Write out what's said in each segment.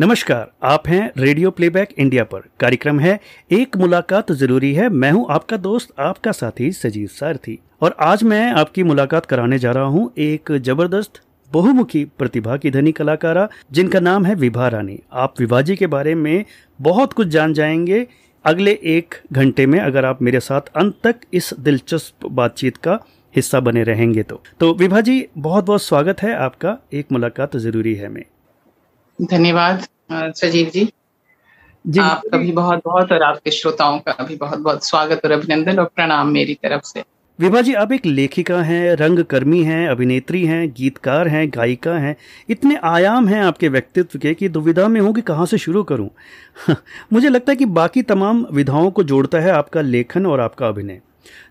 नमस्कार, आप हैं रेडियो प्लेबैक इंडिया पर। कार्यक्रम है, एक मुलाकात ज़रूरी है। मैं हूँ आपका दोस्त, आपका साथी सजीव सारथी। और आज मैं आपकी मुलाकात कराने जा रहा हूँ एक ज़बरदस्त, बहुमुखी प्रतिभा की धनी कलाकारा, जिनका नाम है विभा रानी। आप विभा जी के बारे में बहुत कुछ जान जाएँगे। अगले एक घंटे में अगर आप मेरे साथ अंत तक इस दिलचस्प बातचीत का हिस्सा बने रहेंगे तो। तो विभा जी बहुत बहुत स्वागत है आपका। एक मुलाकात ज़रूरी है में। धन्यवाद सजीव जी। जी। आपका भी बहुत बहुत और आपके श्रोताओं का भी बहुत बहुत स्वागत और अभिनंदन और प्रणाम मेरी तरफ़ से। विभा जी आप एक लेखिका हैं रंगकर्मी हैं अभिनेत्री हैं गीतकार हैं गायिका हैं। इतने आयाम हैं आपके व्यक्तित्व के कि दुविधा में हूँ कि कहाँ से शुरू करूँ। मुझे लगता है कि बाकी तमाम विधाओं को जोड़ता है आपका लेखन और आपका अभिनय।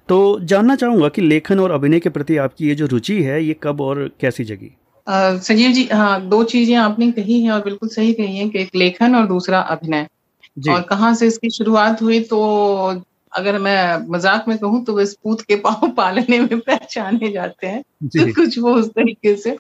तो जानना चाहूँगा कि लेखन और अभिनय के प्रति आपकी ये जो रुचि है ये कब और कैसी जगी? संजीव जी हाँ दो चीज़ें आपने कही हैं और बिल्कुल सही कही हैं कि एक लेखन और दूसरा अभिनय। और कहाँ से इसकी शुरुआत हुई तो अगर मैं मज़ाक में कहूँ तो बस पूत के पाँव पालने में पहचाने जाते हैं। तो कुछ वो उस तरीके से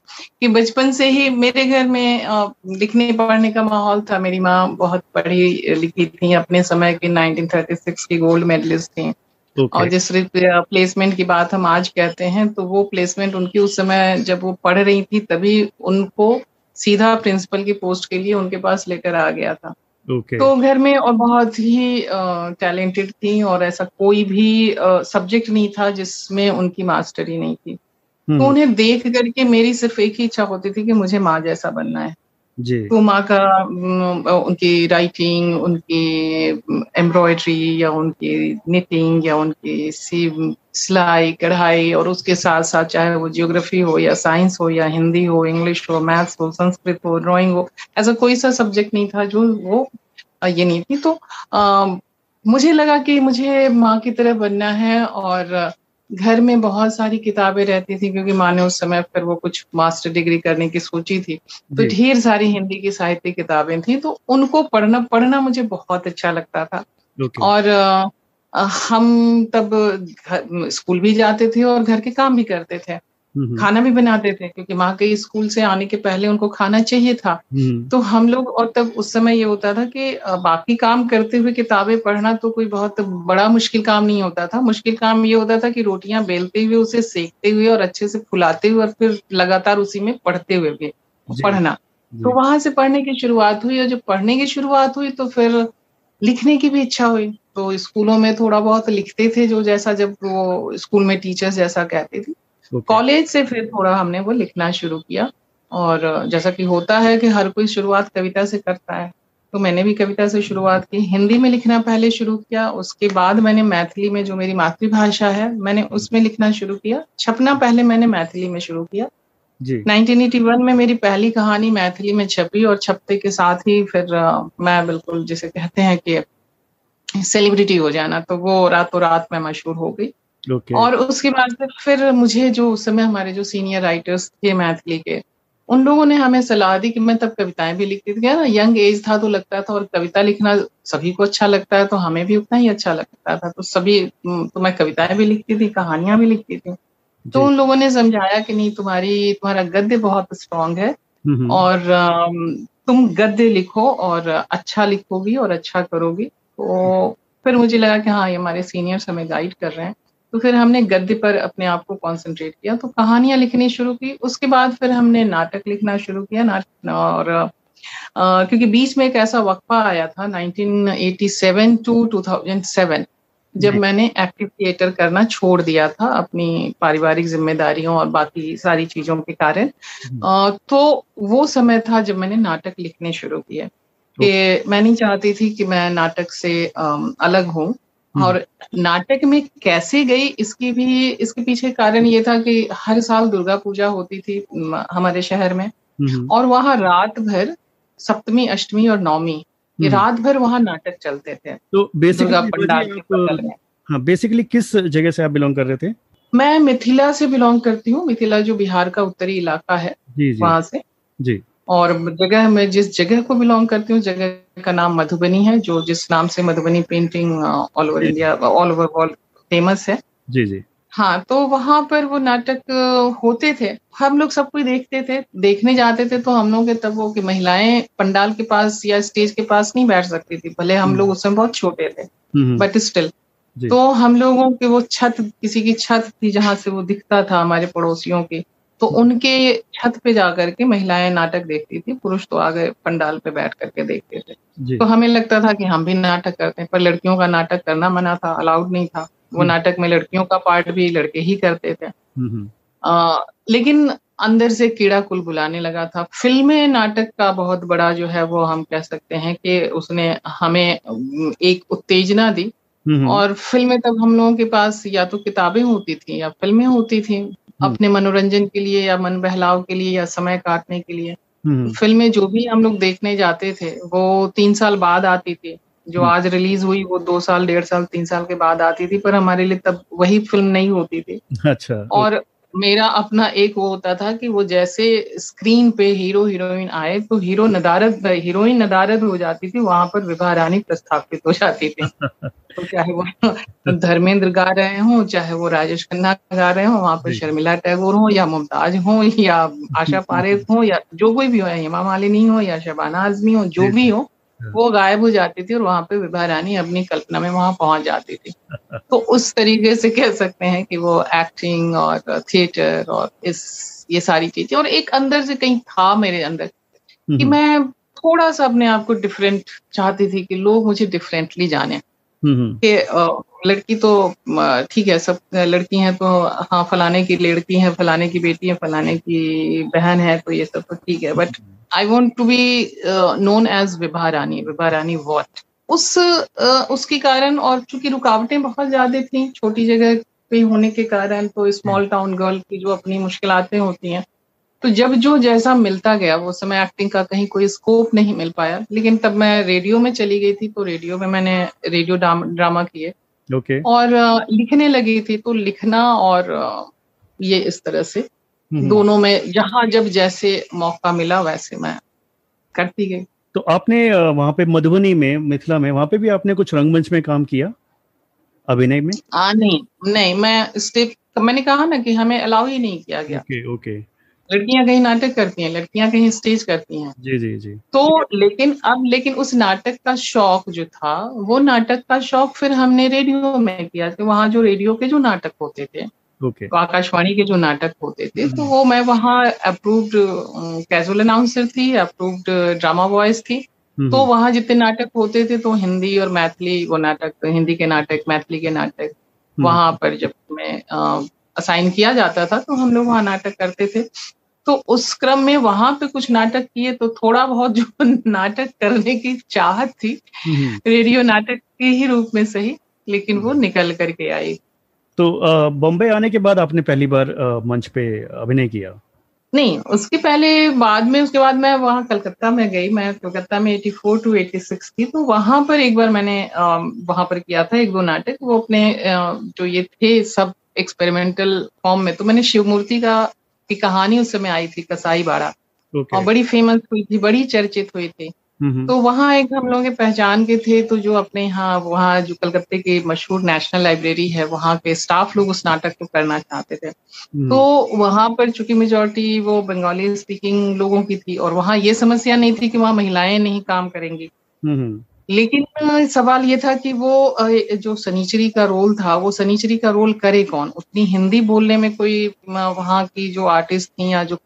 कि बचपन से ही मेरे घर में लिखने पढ़ने का माहौल था। मेरी माँ बहुत पढ़ी लिखी थी। अपने समय की 1936 की गोल्ड मेडलिस्ट थी। Okay. और जिस प्लेसमेंट की बात हम आज कहते हैं तो वो प्लेसमेंट उनकी उस समय जब वो पढ़ रही थी तभी उनको सीधा प्रिंसिपल की पोस्ट के लिए उनके पास लेकर आ गया था okay. तो घर में और बहुत ही टैलेंटेड थी और ऐसा कोई भी सब्जेक्ट नहीं था जिसमें उनकी मास्टरी नहीं थी तो हम्म। उन्हें देख करके मेरी सिर्फ़ एक ही इच्छा होती थी कि मुझे माँ जैसा बनना है तो माँ का उनकी राइटिंग उनकी एम्ब्रॉयडरी या उनकी निटिंग या उनकी सी सिलाई कढ़ाई और उसके साथ साथ चाहे वो जियोग्राफी हो या साइंस हो या हिंदी हो इंग्लिश हो मैथ्स हो संस्कृत हो ड्राइंग हो ऐसा कोई सा सब्जेक्ट नहीं था जो वो ये नहीं थी। तो आ, मुझे लगा कि मुझे माँ की तरह बनना है और घर में बहुत सारी किताबें रहती थी क्योंकि माँ ने उस समय फिर वो कुछ मास्टर डिग्री करने की सोची थी। तो ढेर सारी हिंदी की साहित्य किताबें थी तो उनको पढ़ना पढ़ना मुझे बहुत अच्छा लगता था। और हम तब स्कूल भी जाते थे और घर के काम भी करते थे। खाना भी बनाते थे क्योंकि माँ के स्कूल से आने के पहले उनको खाना चाहिए था। तो हम लोग और तब उस समय ये होता था कि बाकी काम करते हुए किताबें पढ़ना तो कोई बहुत बड़ा मुश्किल काम नहीं होता था। मुश्किल काम ये होता था कि रोटियाँ बेलते हुए उसे सेकते हुए और अच्छे से फुलाते हुए और फिर लगातार उसी में पढ़ते हुए भी पढ़ना। तो वहाँ से पढ़ने की शुरुआत हुई और जब पढ़ने की शुरुआत हुई तो फिर लिखने की भी इच्छा हुई। तो स्कूलों में थोड़ा बहुत लिखते थे जो जैसा जब वो स्कूल में टीचर्स जैसा कहते थे। कॉलेज से फिर थोड़ा हमने वो लिखना शुरू किया और जैसा कि होता है कि हर कोई शुरुआत कविता से करता है। तो मैंने भी कविता से शुरुआत की हिंदी में लिखना पहले शुरू किया उसके बाद मैंने मैथिली में जो मेरी मातृभाषा है मैंने उसमें लिखना शुरू किया। छपना पहले मैंने मैथिली में शुरू किया। जी। 1981 में मेरी पहली कहानी मैथिली में छपी और छपते के साथ ही फिर आ, मैं बिल्कुल जिसे कहते हैं कि सेलिब्रिटी हो जाना तो वो रातों रात में मशहूर हो गई। Okay. और उसके बाद फिर मुझे जो उस समय हमारे जो सीनियर राइटर्स थे मैथिली के उन लोगों ने हमें सलाह दी कि मैं तब कविताएँ भी लिखती थी। ना यंग एज था तो लगता था और कविता लिखना सभी को अच्छा लगता है तो हमें भी उतना ही अच्छा लगता था। तो सभी तो मैं कविताएँ भी लिखती थी कहानियाँ भी लिखती थी। तो उन लोगों ने समझाया कि नहीं तुम्हारी तुम्हारा गद्य बहुत स्ट्रांग है और तुम गद्य लिखो और अच्छा लिखोगी और अच्छा करोगी। तो फिर मुझे लगा कि हाँ ये हमारे सीनियर्स हमें गाइड कर रहे हैं। तो फिर हमने गद्य पर अपने आप को कॉन्सेंट्रेट किया तो कहानियाँ लिखनी शुरू की उसके बाद फिर हमने नाटक लिखना शुरू किया नाटक और आ, क्योंकि बीच में एक ऐसा वक्फा आया था 1987 टू 2007 जब मैंने एक्टिव थिएटर करना छोड़ दिया था अपनी पारिवारिक जिम्मेदारियों और बाकी सारी चीज़ों के कारण हम्म। तो वो समय था जब मैंने नाटक लिखने शुरू किए कि मैं नहीं चाहती थी कि मैं नाटक से अलग हूँ। और नाटक में कैसे गई इसकी भी इसके पीछे कारण ये था कि हर साल दुर्गा पूजा होती थी हमारे शहर में। हम्म। और वहाँ रात भर सप्तमी अष्टमी और नौमी ये हम्म। रात भर वहाँ नाटक चलते थे तो बेसिकली हाँ बेसिकली किस जगह से आप बिलोंग कर रहे थे? मैं मिथिला से बिलोंग करती हूँ मिथिला जो बिहार का उत्तरी इलाका है वहाँ से। जी। और जगह मैं जिस जगह को बिलोंग करती हूँ जगह का नाम मधुबनी है जो जिस नाम से Madhubani painting all over India all over world famous है। जी जी। हाँ तो वहाँ पर वो नाटक होते थे। हम लोग सब कुछ देखते थे देखने जाते थे तो हम लोग के तब वो कि महिलाएँ पंडाल के पास या स्टेज के पास नहीं बैठ सकती थी भले हम लोग उसमें बहुत छोटे थे बट स्टिल तो हम लोगों के वो छत किसी की छत थी जहाँ से वो दिखता था हमारे पड़ोसियों की तो उनके छत पे जाकर के महिलाएँ नाटक देखती थी पुरुष तो आगे पंडाल पे बैठ करके देखते थे। तो हमें लगता था कि हम भी नाटक करते हैं पर लड़कियों का नाटक करना मना था अलाउड नहीं था। वो हम्म। नाटक में लड़कियों का पार्ट भी लड़के ही करते थे। आ, लेकिन अंदर से कीड़ा कुल बुलाने लगा था। फ़िल्में नाटक का बहुत बड़ा जो है वो हम कह सकते हैं कि उसने हमें एक उत्तेजना दी। और फ़िल्में तब हम लोगों के पास या तो किताबें होती थी या फ़िल्में होती थी। अपने मनोरंजन के लिए या मन बहलाव के लिए या समय काटने के लिए। फ़िल्में जो भी हम लोग देखने जाते थे वो तीन साल बाद आती थी। जो हम्म। आज रिलीज़ हुई वो दो साल डेढ़ साल तीन साल के बाद आती थी पर हमारे लिए तब वही फ़िल्म नहीं होती थी। अच्छा। और मेरा अपना एक वो होता था कि वो जैसे स्क्रीन पे हीरो हीरोइन आए तो हीरो नदारत हीरोइन नदारत हो जाती थी वहाँ पर विभा रानी प्रस्थापित हो जाती थी। तो चाहे वो धर्मेंद्र गा रहे हो चाहे वो राजेश खन्ना गा रहे हो वहाँ पर शर्मिला टैगोर हो या मुमताज़ हो या आशा पारेख हो या जो कोई भी हो या हेमा मालिनी हो या शबाना आजमी हो जो भी हो वो गायब हो जाती थी और वहाँ पे विभा रानी अपनी कल्पना में वहाँ पहुँच जाती थी। तो उस तरीके से कह सकते हैं कि वो एक्टिंग और थिएटर और इस ये सारी चीज़ें और एक अंदर से कहीं था मेरे अंदर कि मैं थोड़ा सा अपने आप को डिफरेंट चाहती थी कि लोग मुझे डिफरेंटली जाने। कि लड़की तो ठीक है सब लड़की हैं तो हाँ फलाने की लड़की है फलाने की बेटी है फलाने की बहन है तो ये सब तो ठीक है but I want to be known as Vibha Rani Vibha Rani what उस uh, उसके कारण और चूँकि रुकावटें बहुत ज़्यादा थी छोटी जगह पे होने के कारण तो स्मॉल टाउन गर्ल की जो अपनी मुश्किलातें होती हैं तो जब जो जैसा मिलता गया वो समय एक्टिंग का कहीं कोई स्कोप नहीं मिल पाया लेकिन तब मैं रेडियो में चली गई थी तो रेडियो में मैंने रेडियो ड्रामा किए okay. और uh, लिखने लगी थी तो लिखना और uh, ये इस तरह से। दोनों में जहाँ जब जैसे मौका मिला वैसे मैं करती गई। तो आपने वहाँ पे मधुबनी में मिथिला में वहाँ पे भी आपने कुछ रंगमंच में काम किया? अभिनय में? आ, नहीं नहीं मैं स्टेप मैंने कहा ना कि हमें अलाउ ही नहीं किया गया। Okay okay. लड़कियाँ कहीं नाटक करती हैं लड़कियाँ कहीं स्टेज करती हैं। जी जी जी। तो लेकिन अब लेकिन उस नाटक का शौक जो था वो नाटक का शौक फिर हमने रेडियो में किया कि वहाँ जो रेडियो के जो नाटक होते थे okay. तो आकाशवाणी के जो नाटक होते थे तो वो मैं वहाँ अप्रूव्ड कैजुअल अनाउंसर थी अप्रूव्ड ड्रामा वॉइस थी हम्म। तो वहाँ जितने नाटक होते थे तो हिंदी और मैथिली वो नाटक हिंदी के नाटक मैथिली के नाटक हम्म। वहाँ पर जब मैं असाइन किया जाता था तो हम लोग वहाँ नाटक करते थे तो उस क्रम में वहाँ पे कुछ नाटक किए तो थोड़ा बहुत जो नाटक करने की चाहत थी हम्म। रेडियो नाटक के ही रूप में सही लेकिन वो निकल करके आई तो बॉम्बे आने के बाद आपने पहली बार मंच पे अभिनय किया? नहीं उसके पहले बाद में उसके बाद मैं वहाँ कलकत्ता में गई। मैं कलकत्ता में 84 टू 86 थी तो वहाँ पर एक बार मैंने वहाँ पर किया था एक दो नाटक। वो अपने जो ये थे सब एक्सपेरिमेंटल फॉर्म में तो मैंने शिव मूर्ति का की कहानी उस समय आई थी कसाई बाड़ा okay. और बड़ी फ़ेमस हुई थी बड़ी चर्चित हुई थी। तो वहाँ एक हम लोग पहचान के थे तो जो अपने यहाँ वहाँ जो कलकत्ते के मशहूर नेशनल लाइब्रेरी है वहाँ के स्टाफ लोग उस नाटक को करना चाहते थे। तो वहाँ पर चूँकि मेजोरिटी वो बंगाली स्पीकिंग लोगों की थी और वहाँ ये समस्या नहीं थी कि वहाँ महिलाएँ नहीं काम करेंगी। लेकिन सवाल ये था कि वो जो सनीचरी का रोल था वो सनीचरी का रोल करे कौन? उतनी हिंदी बोलने में कोई वहाँ की जो आर्टिस्ट थी या जो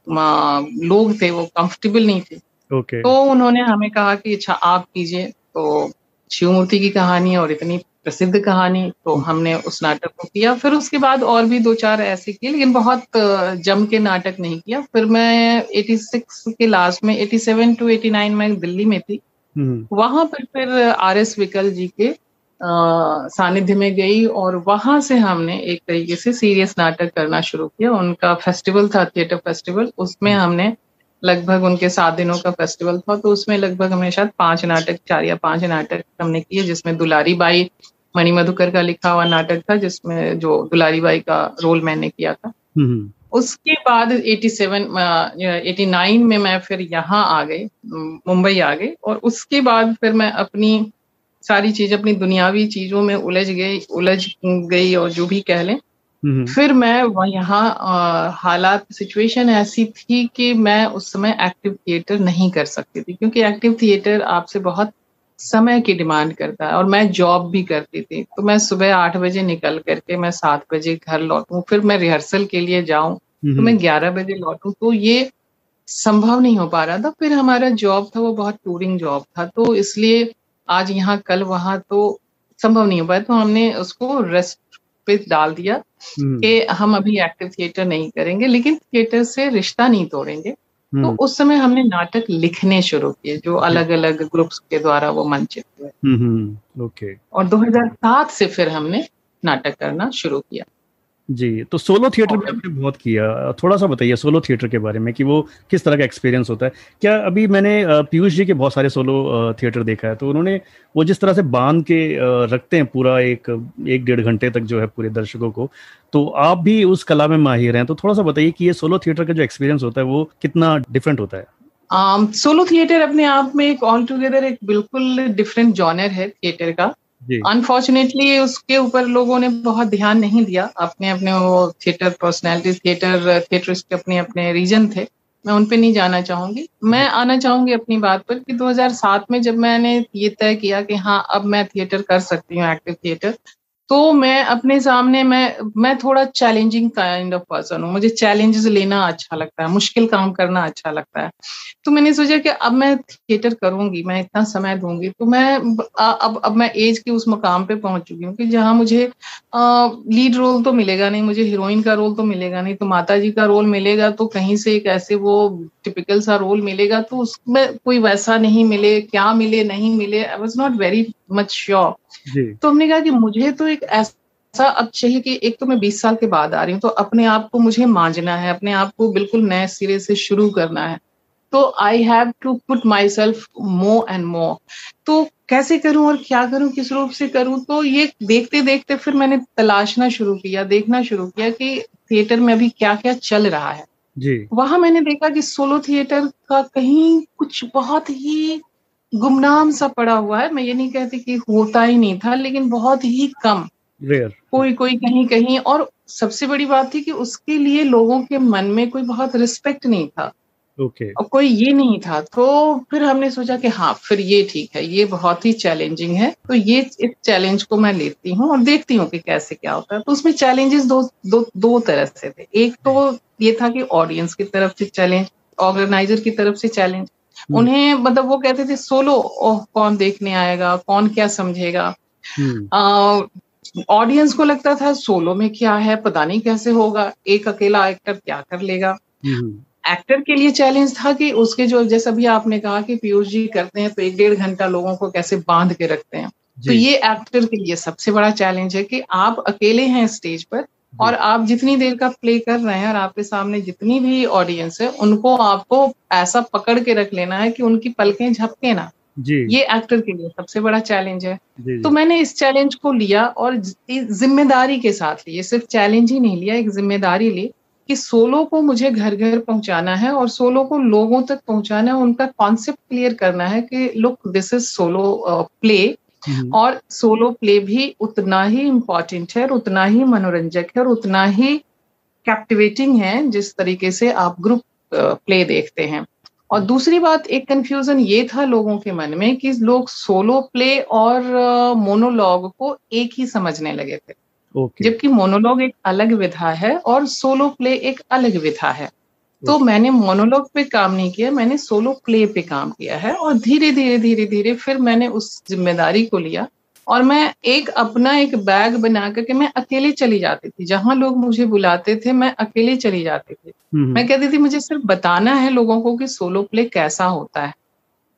लोग थे वो कंफर्टेबल नहीं थे। Okay. तो उन्होंने हमें कहा कि अच्छा आप कीजिए तो शिव मूर्ति की कहानी और इतनी प्रसिद्ध कहानी तो हमने उस नाटक को किया फिर उसके बाद और भी दो चार ऐसे किए लेकिन बहुत जम के नाटक नहीं किया फिर मैं 86 के लास्ट में 87 टू 89 में दिल्ली में थी हम्म। वहाँ पर फिर आर एस विकल जी के सानिध्य में गई और वहाँ से हमने एक तरीके से सीरियस नाटक करना शुरू किया उनका फेस्टिवल था थिएटर फेस्टिवल उसमें हम्म। हमने लगभग उनके सात दिनों का फेस्टिवल था तो उसमें लगभग हमने शायद पाँच नाटक चार या पाँच नाटक हमने किए जिसमें दुलारी बाई मणि मधुकर का लिखा हुआ नाटक था जिसमें जो दुलारी बाई का रोल मैंने किया था हम्म। उसके बाद 87 89 में मैं फिर यहाँ आ गई मुंबई आ गई और उसके बाद फिर मैं अपनी सारी चीज़ अपनी दुनियावी चीज़ों में उलझ गई उलझ गई और जो भी कह लें हम्म। फिर मैं यहाँ हालात सिचुएशन ऐसी थी कि मैं उस समय एक्टिव थिएटर नहीं कर सकती थी क्योंकि एक्टिव थिएटर आपसे बहुत समय की डिमांड करता है और मैं जॉब भी करती थी। तो मैं सुबह आठ बजे निकल करके मैं सात बजे घर लौटूं फिर मैं रिहर्सल के लिए जाऊँ तो मैं हम्म। ग्यारह बजे लौटूं तो ये संभव नहीं हो पा रहा था। फिर हमारा जॉब था वो बहुत टूरिंग जॉब था तो इसलिए आज यहाँ कल वहाँ तो संभव नहीं हो पाया तो हमने उसको रेस्ट पे डाल दिया हम्म। कि हम अभी एक्टिव थिएटर नहीं करेंगे लेकिन थिएटर से रिश्ता नहीं तोड़ेंगे। तो हम्म। उस समय हमने नाटक लिखने शुरू किए जो अलग अलग ग्रुप्स के द्वारा वो मंचित हुए। Hmm, okay. और 2007 से फिर हमने नाटक करना शुरू किया। जी तो सोलो थिएटर भी आपने बहुत किया। थोड़ा सा बताइए सोलो थिएटर के बारे में कि वो किस तरह का एक्सपीरियंस होता है। क्या अभी मैंने पीयूष जी के बहुत सारे सोलो थिएटर देखा है तो उन्होंने वो जिस तरह से बाँध के रखते हैं पूरा एक एक डेढ़ घंटे तक जो है पूरे दर्शकों को तो आप भी उस कला में माहिर हैं तो थोड़ा सा बताइए कि ये सोलो थिएटर का जो एक्सपीरियंस होता है वो कितना डिफरेंट होता है? सोलो um, थिएटर अपने आप में एक ऑल टुगेदर एक बिल्कुल डिफरेंट जॉनर है थिएटर का। अनफॉर्चुनेटली उसके ऊपर लोगों ने बहुत ध्यान नहीं दिया। अपने अपने वो थिएटर पर्सनैलिटी थिएटर थिएटर के अपने अपने रीजन थे। मैं उन पे नहीं जाना चाहूँगी। मैं आना चाहूँगी अपनी बात पर कि 2007 में जब मैंने ये तय किया कि हाँ अब मैं थिएटर कर सकती हूँ एक्टिव थिएटर तो मैं अपने सामने मैं मैं थोड़ा चैलेंजिंग काइंड ऑफ़ पर्सन हूँ। मुझे चैलेंजेस लेना अच्छा लगता है मुश्किल काम करना अच्छा लगता है। तो मैंने सोचा कि अब मैं थिएटर करूँगी मैं इतना समय दूँगी तो मैं अब अब मैं एज के उस मकाम पे पहुँच चुकी हूँ कि जहाँ मुझे आ, लीड रोल तो मिलेगा नहीं मुझे हीरोइन का रोल तो मिलेगा नहीं तो माता जी का रोल मिलेगा तो कहीं से एक ऐसे वो टिपिकल सा रोल मिलेगा तो उसमें कोई वैसा नहीं मिले क्या मिले नहीं मिले I was not very much sure तो हमने कहा कि मुझे तो एक ऐसा अब चाहिए कि एक तो मैं 20 साल के बाद आ रही हूँ तो अपने आप को मुझे मांझना है अपने आप को बिल्कुल नए सिरे से शुरू करना है। तो I have to put myself more and more तो कैसे करूँ और क्या करूँ किस रूप से करूँ? तो ये देखते देखते फिर मैंने तलाशना शुरू किया देखना शुरू किया कि थिएटर में अभी क्या क्या चल रहा है। जी। वहाँ मैंने देखा कि सोलो थिएटर का कहीं कुछ बहुत ही गुमनाम सा पड़ा हुआ है। मैं ये नहीं कहती कि होता ही नहीं था लेकिन बहुत ही कम। रेयर कोई कोई कहीं कहीं और सबसे बड़ी बात थी कि उसके लिए लोगों के मन में कोई बहुत रिस्पेक्ट नहीं था। Okay okay. और कोई ये नहीं था। तो फिर हमने सोचा कि हाँ फिर ये ठीक है ये बहुत ही चैलेंजिंग है। तो ये इस चैलेंज को मैं लेती हूँ और देखती हूँ कि कैसे क्या होता है। तो उसमें चैलेंजेस दो दो दो तरह से थे। एक तो ये था कि ऑडियंस की तरफ़ से चैलेंज ऑर्गेनाइजर की तरफ़ से चैलेंज। उन्हें मतलब वो कहते थे सोलो ओह कौन देखने आएगा? कौन क्या समझेगा? Audience hmm. को लगता था सोलो में क्या है? पता नहीं कैसे होगा? एक अकेला एक्टर क्या कर लेगा? Actor hmm. के लिए चैलेंज था कि उसके जो जैसा भी आपने कहा कि पीयूष जी करते हैं तो एक डेढ़ घंटा लोगों को कैसे बाँध के रखते हैं? तो ये एक्टर के लिए सबसे बड़ा चैलेंज है कि आप अकेले हैं स्टेज पर और आप जितनी देर का प्ले कर रहे हैं और आपके सामने जितनी भी ऑडियंस है उनको आपको ऐसा पकड़ के रख लेना है कि उनकी पलकें झपके ना जी ये एक्टर के लिए सबसे बड़ा चैलेंज है जी. तो मैंने इस चैलेंज को लिया और ज़िम्मेदारी के साथ लिए सिर्फ़ चैलेंज ही नहीं लिया एक ज़िम्मेदारी ली कि सोलो को मुझे घर घर पहुंचाना है और सोलो को लोगों तक पहुंचाना है उनका कॉन्सेप्ट क्लियर करना है कि look this is solo play. और सोलो प्ले भी उतना ही इम्पोर्टेंट है और उतना ही मनोरंजक है और उतना ही कैप्टिवेटिंग है जिस तरीके से आप ग्रुप प्ले देखते हैं। और दूसरी बात एक कंफ्यूजन ये था लोगों के मन में कि लोग सोलो प्ले और मोनोलॉग को एक ही समझने लगे थे। Okay. जबकि मोनोलॉग एक अलग विधा है और सोलो प्ले एक अलग विधा है। तो मैंने मोनोलॉग पे काम नहीं किया मैंने सोलो प्ले पे काम किया है और धीरे धीरे धीरे धीरे फिर मैंने उस ज़िम्मेदारी को लिया और मैं एक अपना एक बैग बना करके मैं अकेले चली जाती थी। जहाँ लोग मुझे बुलाते थे मैं अकेले चली जाती थी। हम्म। मैं कहती थी मुझे सिर्फ़ बताना है लोगों को कि सोलो प्ले कैसा होता है।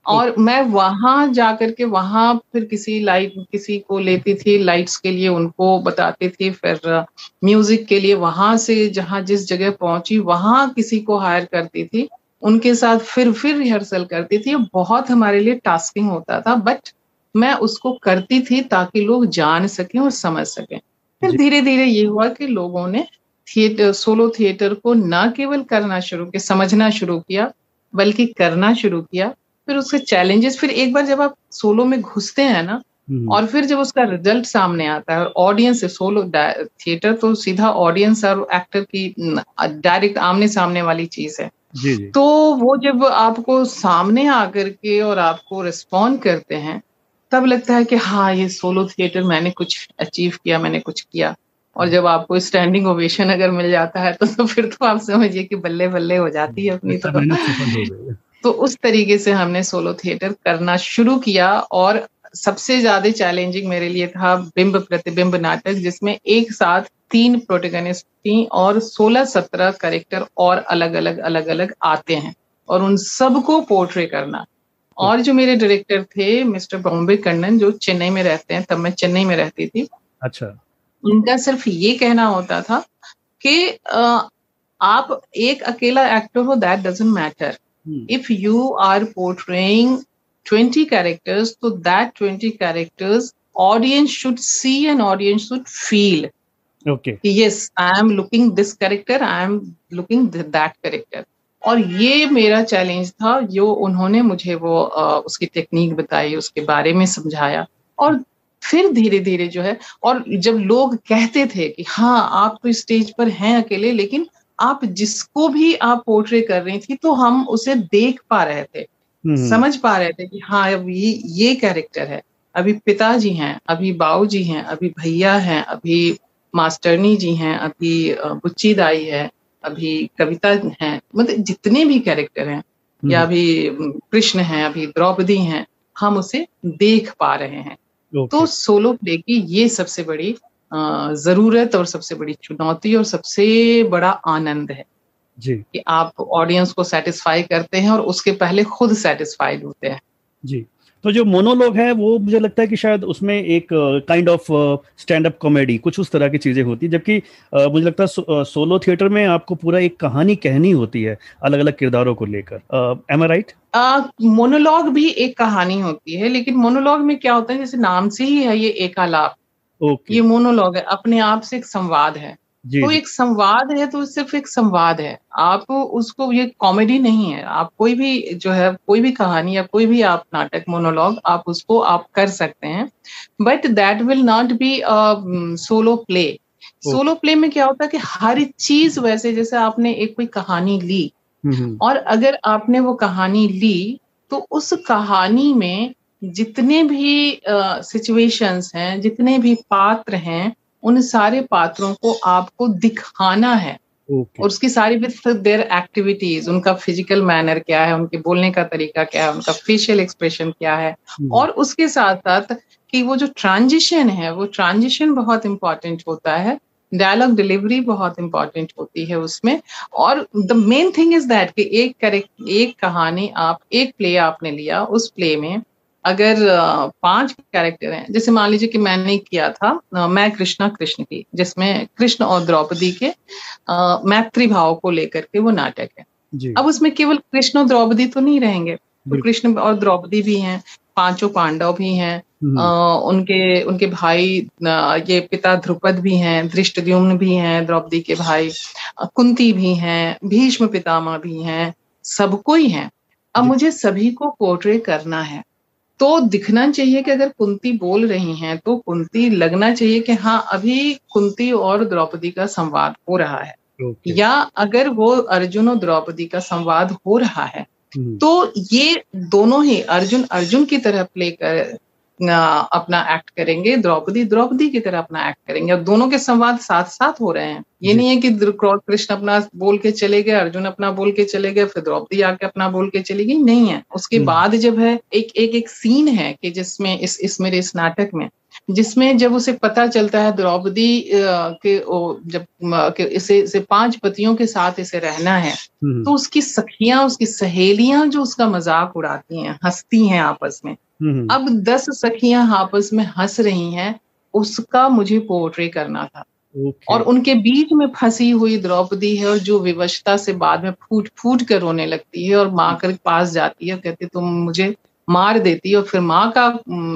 और मैं वहाँ जाकर के वहाँ फिर किसी लाइट किसी को लेती थी लाइट्स के लिए उनको बताती थी फिर म्यूज़िक के लिए वहाँ से जहाँ जिस जगह पहुँची वहाँ किसी को हायर करती थी। उनके साथ फिर फिर रिहर्सल करती थी। बहुत हमारे लिए टास्किंग होता था बट मैं उसको करती थी ताकि लोग जान सकें और समझ सकें। फिर धीरे धीरे ये हुआ कि लोगों ने थिएटर सोलो थिएटर को ना केवल करना शुरू किया समझना शुरू किया बल्कि करना शुरू किया। फिर उसके चैलेंजेस फिर एक बार जब आप सोलो में घुसते हैं ना हम्म। और फिर जब उसका रिज़ल्ट सामने आता है और ऑडियंस सोलो थिएटर तो सीधा ऑडियंस और एक्टर की डायरेक्ट आमने सामने वाली चीज़ है जी जी। तो वो जब आपको सामने आकर के और आपको रिस्पॉन्ड करते हैं तब लगता है कि हाँ ये सोलो थिएटर मैंने कुछ अचीव किया मैंने कुछ किया और जब आपको स्टैंडिंग ओवेशन अगर मिल जाता है तो, तो फिर तो आप समझिए कि बल्ले बल्ले हो जाती है अपनी तो तो उस तरीके से हमने सोलो थिएटर करना शुरू किया और सबसे ज़्यादा चैलेंजिंग मेरे लिए था बिंब प्रतिबिंब नाटक जिसमें एक साथ तीन प्रोटेगनिस्ट थी और 16-17 करेक्टर और अलग अलग अलग अलग आते हैं और उन सबको पोर्ट्रे करना। और जो मेरे डायरेक्टर थे मिस्टर बॉम्बे कन्नन जो चेन्नई में रहते हैं तब मैं चेन्नई में रहती थी। अच्छा। उनका सिर्फ़ ये कहना होता था कि आप एक अकेला एक्टर हो that doesn't matter if you are portraying twenty characters तो that twenty characters audience should see and audience should feel okay yes I am looking this character I am looking that character और ये मेरा challenge था जो उन्होंने मुझे वो आ, उसकी टेक्निक बताई उसके बारे में समझाया। और फिर धीरे धीरे जो है और जब लोग कहते थे कि हाँ आप तो स्टेज पर हैं अकेले लेकिन आप जिसको भी आप पोर्ट्रे कर रही थी तो हम उसे देख पा रहे थे हम्म। समझ पा रहे थे कि हाँ अब ये ये कैरेक्टर है अभी पिताजी हैं अभी बाऊ जी हैं अभी भैया हैं अभी मास्टरनी जी हैं अभी बुच्ची दाई है अभी कविता हैं मतलब जितने भी कैरेक्टर हैं या हम्म। अभी कृष्ण हैं अभी द्रौपदी हैं हम उसे देख पा रहे हैं तो सोलो प्ले की ये सबसे बड़ी ज़रूरत और सबसे बड़ी चुनौती और सबसे बड़ा आनंद है जी। कि आप ऑडियंस को सेटिस्फाई करते हैं और उसके पहले खुद सेटिस्फाइड होते हैं। जी। तो जो मोनोलॉग है वो मुझे लगता है कि शायद उसमें एक kind of stand up comedy कुछ उस तरह की चीज़ें होती है। जबकि uh, मुझे लगता है सो, सोलो थिएटर में आपको पूरा एक कहानी कहनी होती है अलग अलग किरदारों को लेकर। एम आई राइट मोनोलॉग भी एक कहानी होती है लेकिन मोनोलॉग में क्या होता है जैसे नाम से ही है ये एक आलाप okay. ये मोनोलॉग है अपने आप से एक संवाद है। तो एक संवाद है तो सिर्फ़ एक संवाद है। आप उसको ये कॉमेडी नहीं है। आप कोई भी जो है कोई भी कहानी या कोई भी आप नाटक मोनोलॉग आप उसको आप कर सकते हैं। But that will not be solo play solo play में क्या होता है कि हर चीज़ वैसे जैसे आपने एक कोई कहानी ली और अगर आपने वो कहानी ली तो उस कहानी में जितने भी सिचुएशंस uh, हैं जितने भी पात्र हैं उन सारे पात्रों को आपको दिखाना है okay. और उसकी सारी विथ देयर एक्टिविटीज़ उनका फ़िज़िकल मैनर क्या है उनके बोलने का तरीका क्या है उनका फेशियल एक्सप्रेशन क्या है hmm. और उसके साथ साथ कि वो जो ट्रांजिशन है वो ट्रांजिशन बहुत इंपॉर्टेंट होता है डायलॉग डिलीवरी बहुत इंपॉर्टेंट होती है उसमें और the main thing is that कि एक करेक्ट एक कहानी आप एक प्ले आपने लिया उस प्ले में अगर पाँच कैरेक्टर हैं जैसे मान लीजिए कि मैंने किया था मैं कृष्णा कृष्ण की जिसमें कृष्ण और द्रौपदी के मैत्री भाव को लेकर के वो नाटक है। अब उसमें केवल कृष्ण और द्रौपदी तो नहीं रहेंगे तो कृष्ण और द्रौपदी भी हैं पाँचों पांडव भी हैं हम्म। उनके उनके भाई ये पिता ध्रुपद भी हैं दृष्टद्युम्न भी हैं द्रौपदी के भाई कुंती भी हैं भीष्म पितामह भी हैं सबको ही हैं। अब मुझे सभी को पोर्ट्रे करना है। तो दिखना चाहिए कि अगर कुंती बोल रही हैं तो कुंती लगना चाहिए कि हाँ अभी कुंती और द्रौपदी का संवाद हो रहा है okay. या अगर वो अर्जुन और द्रौपदी का संवाद हो रहा है hmm. तो ये दोनों ही अर्जुन अर्जुन की तरह प्ले कर अपना एक्ट करेंगे द्रौपदी द्रौपदी की तरह अपना एक्ट करेंगे और दोनों के संवाद साथ साथ हो रहे हैं ये नहीं है कि कृष्ण अपना बोल के चले गए अर्जुन अपना बोल के चले गए फिर द्रौपदी आके अपना बोल के चली गई नहीं है उसके हम्म। बाद जब है एक एक एक सीन है कि जिसमें इस इस मेरे इस नाटक में जिसमें जब उसे पता चलता है द्रौपदी के जब के इसे इसे पाँच पतियों के साथ इसे रहना है हम्म। तो उसकी सखियाँ उसकी सहेलियाँ जो उसका मज़ाक उड़ाती हैं हंसती हैं आपस में हम्म। अब दस सखियाँ आपस में हंस रही हैं उसका मुझे पोर्ट्रे करना था okay. और उनके बीच में फंसी हुई द्रौपदी है और जो विवशता से बाद में फूट फूट कर रोने लगती है और माँ के पास जाती है और कहती तुम मुझे मार देती है। और फिर माँ का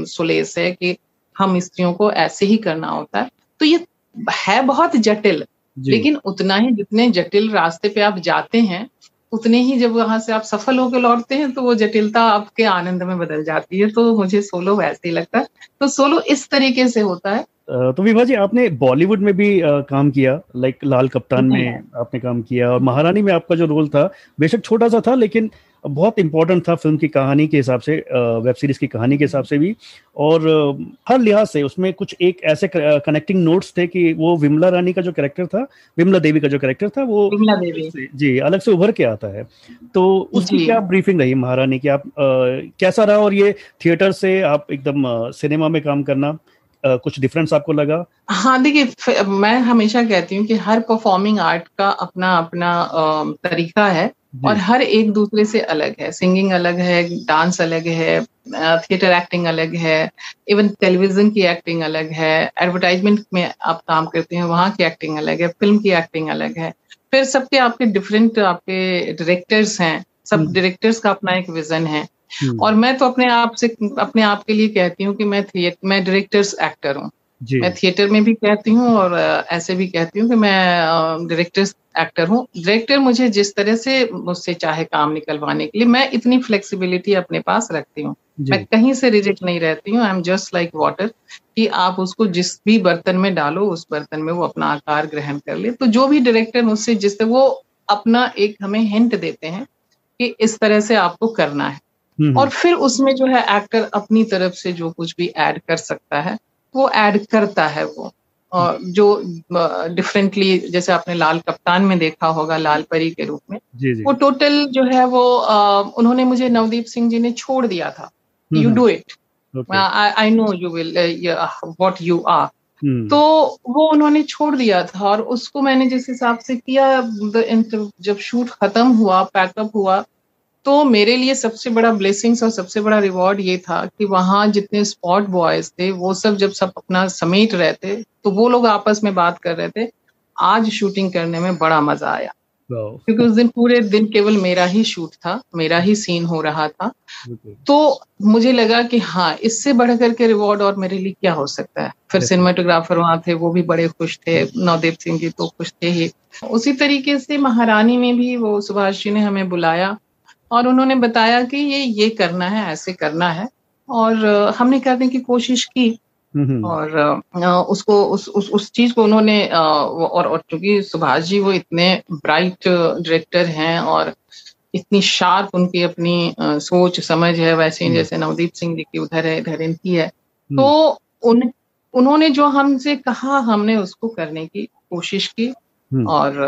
सुलेस है कि हम स्त्रियों को ऐसे ही करना होता है। तो ये है बहुत जटिल लेकिन उतना ही जितने जटिल रास्ते पे आप जाते हैं उतने ही जब वहाँ से आप सफल होकर लौटते हैं तो वो जटिलता आपके आनंद में बदल जाती है। तो मुझे सोलो वैसे ही लगता है। तो सोलो इस तरीके से होता है तो विभा जी आपने बॉलीवुड में भी काम किया लाइक लाल कप्तान में आपने काम किया और महारानी में आपका जो रोल था बेशक छोटा सा था लेकिन बहुत इंपॉर्टेंट था फ़िल्म की कहानी के हिसाब से वेब सीरीज़ की कहानी के हिसाब से भी। और हर लिहाज से उसमें कुछ एक ऐसे कनेक्टिंग नोट्स थे कि वो विमला रानी का जो कैरेक्टर था विमला देवी का जो कैरेक्टर था वो विमला देवी। जी अलग से उभर के आता है। तो उसकी क्या ब्रीफिंग रही महारानी की? आप आ, कैसा रहा और ये थिएटर से आप एकदम सिनेमा में काम करना? कुछ डिफरेंस आपको लगा हाँ देखिए मैं हमेशा कहती हूँ कि हर परफॉर्मिंग आर्ट का अपना अपना तरीका है और हर एक दूसरे से अलग है सिंगिंग अलग है डांस अलग है थिएटर एक्टिंग अलग है इवन टेलीविज़न की एक्टिंग अलग है एडवर्टाइजमेंट में आप काम करते हैं वहाँ की एक्टिंग अलग है फ़िल्म की एक्टिंग अलग है फिर सबके आपके डिफरेंट आपके डायरेक्टर्स हैं सब डायरेक्टर्स हम्म। का अपना एक विजन है। और मैं तो अपने आप से अपने आप के लिए कहती हूँ कि मैं थिएटर मैं डायरेक्टर्स एक्टर हूँ। मैं थिएटर में भी कहती हूँ और ऐसे भी कहती हूँ कि मैं डायरेक्टर्स एक्टर हूँ। डायरेक्टर मुझे जिस तरह से मुझसे चाहे काम निकलवाने के लिए मैं इतनी फ्लेक्सिबिलिटी अपने पास रखती हूँ। मैं कहीं से रिजेक्ट नहीं रहती हूँ। I am just like water कि आप उसको जिस भी बर्तन में डालो उस बर्तन में वो अपना आकार ग्रहण कर ले। तो जो भी डायरेक्टर मुझसे जिससे वो अपना एक हमें हिंट देते हैं कि इस तरह से आपको करना है। हम्म। और फिर उसमें जो है एक्टर अपनी तरफ़ से जो कुछ भी ऐड कर सकता है वो ऐड करता है वो। और जो डिफरेंटली जैसे आपने लाल कप्तान में देखा होगा लाल परी के रूप में जी जी. वो टोटल जो है वो आ, उन्होंने मुझे नवदीप सिंह जी ने छोड़ दिया था। You do it I know you will what you are तो वो उन्होंने छोड़ दिया था और उसको मैंने जिस हिसाब से किया जब शूट खत्म हुआ पैकअप हुआ तो मेरे लिए सबसे बड़ा ब्लेसिंग्स और सबसे बड़ा रिवॉर्ड ये था कि वहाँ जितने स्पॉट बॉयज़ थे वो सब जब सब अपना समेट रहे थे तो वो लोग आपस में बात कर रहे थे। आज शूटिंग करने में बड़ा मज़ा आया। क्योंकि उस दिन पूरे दिन केवल मेरा ही शूट था मेरा ही सीन हो रहा था। तो मुझे लगा कि हाँ इससे बढ़ करके रिवॉर्ड और मेरे लिए क्या हो सकता है? फिर सिनेमाटोग्राफर वहाँ थे वो भी बड़े खुश थे नवदेव सिंह जी तो खुश थे ही। उसी तरीके से महारानी में भी वो सुभाष जी ने हमें बुलाया। और उन्होंने बताया कि ये ये करना है ऐसे करना है। और हमने करने की कोशिश की और उसको उस उस उस चीज़ को उन्होंने और और चूँकि सुभाष जी वो इतने ब्राइट डायरेक्टर हैं और इतनी शार्प उनकी अपनी सोच समझ है वैसे ही जैसे नवदीप सिंह जी की उधर है इधर इनकी है तो उन उन्होंने जो हमसे कहा हमने उसको करने की कोशिश की और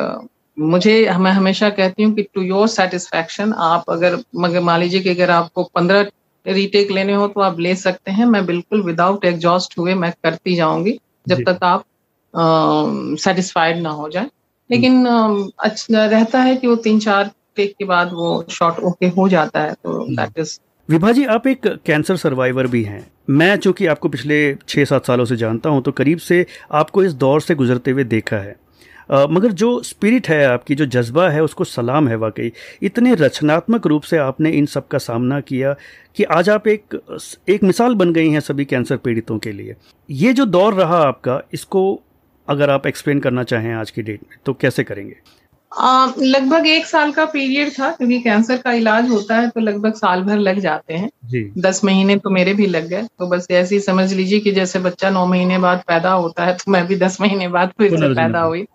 मुझे मैं हमेशा कहती हूँ कि टू योर सेटिस्फैक्शन आप अगर मगर मान लीजिए कि अगर आपको पंद्रह रीटेक लेने हो तो आप ले सकते हैं। मैं बिल्कुल विदाउट एग्जॉस्ट हुए मैं करती जाऊँगी जब तक आप सेटिस्फाइड ना हो जाए। लेकिन अच्छा रहता है कि वो तीन चार टेक के बाद वो शॉर्ट ओके हो जाता है तो दैट इज़ विभा जी आप एक कैंसर सर्वाइवर भी हैं। मैं चूँकि आपको पिछले छः सात सालों से जानता हूँ तो करीब से आपको इस दौर से गुजरते हुए देखा है। मगर जो स्पिरिट है आपकी जो जज्बा है उसको सलाम है वाकई। इतने रचनात्मक रूप से आपने इन सब का सामना किया कि आज आप एक एक मिसाल बन गई हैं सभी कैंसर पीड़ितों के लिए। ये जो दौर रहा आपका इसको अगर आप एक्सप्लेन करना चाहें आज की डेट में तो कैसे करेंगे? लगभग एक साल का पीरियड था क्योंकि कैंसर का इलाज होता है तो लगभग साल भर लग जाते हैं। जी। दस महीने तो मेरे भी लग गए तो बस ऐसे ही समझ लीजिए कि जैसे बच्चा नौ महीने बाद पैदा होता है तो मैं भी दस महीने बाद फिर से पैदा हुई।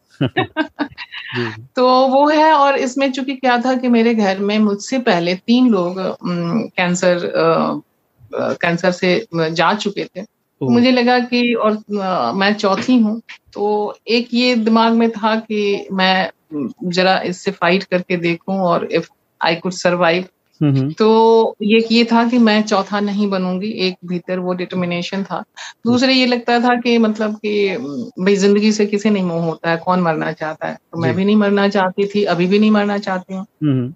तो वो है और इसमें चूँकि क्या था कि मेरे घर में मुझसे पहले तीन लोग कैंसर कैंसर से जा चुके थे। मुझे लगा कि और मैं चौथी हूँ तो एक ये दिमाग में था कि मैं जरा इससे फाइट करके देखूँ और इफ़ आई कुड सर्वाइव तो ये ये था कि मैं चौथा नहीं बनूँगी एक भीतर वो डिटर्मिनेशन था। दूसरे ये लगता था कि मतलब कि भाई ज़िंदगी से किसे नहीं मोह होता है कौन मरना चाहता है? तो मैं भी नहीं मरना चाहती थी अभी भी नहीं मरना चाहती हूँ।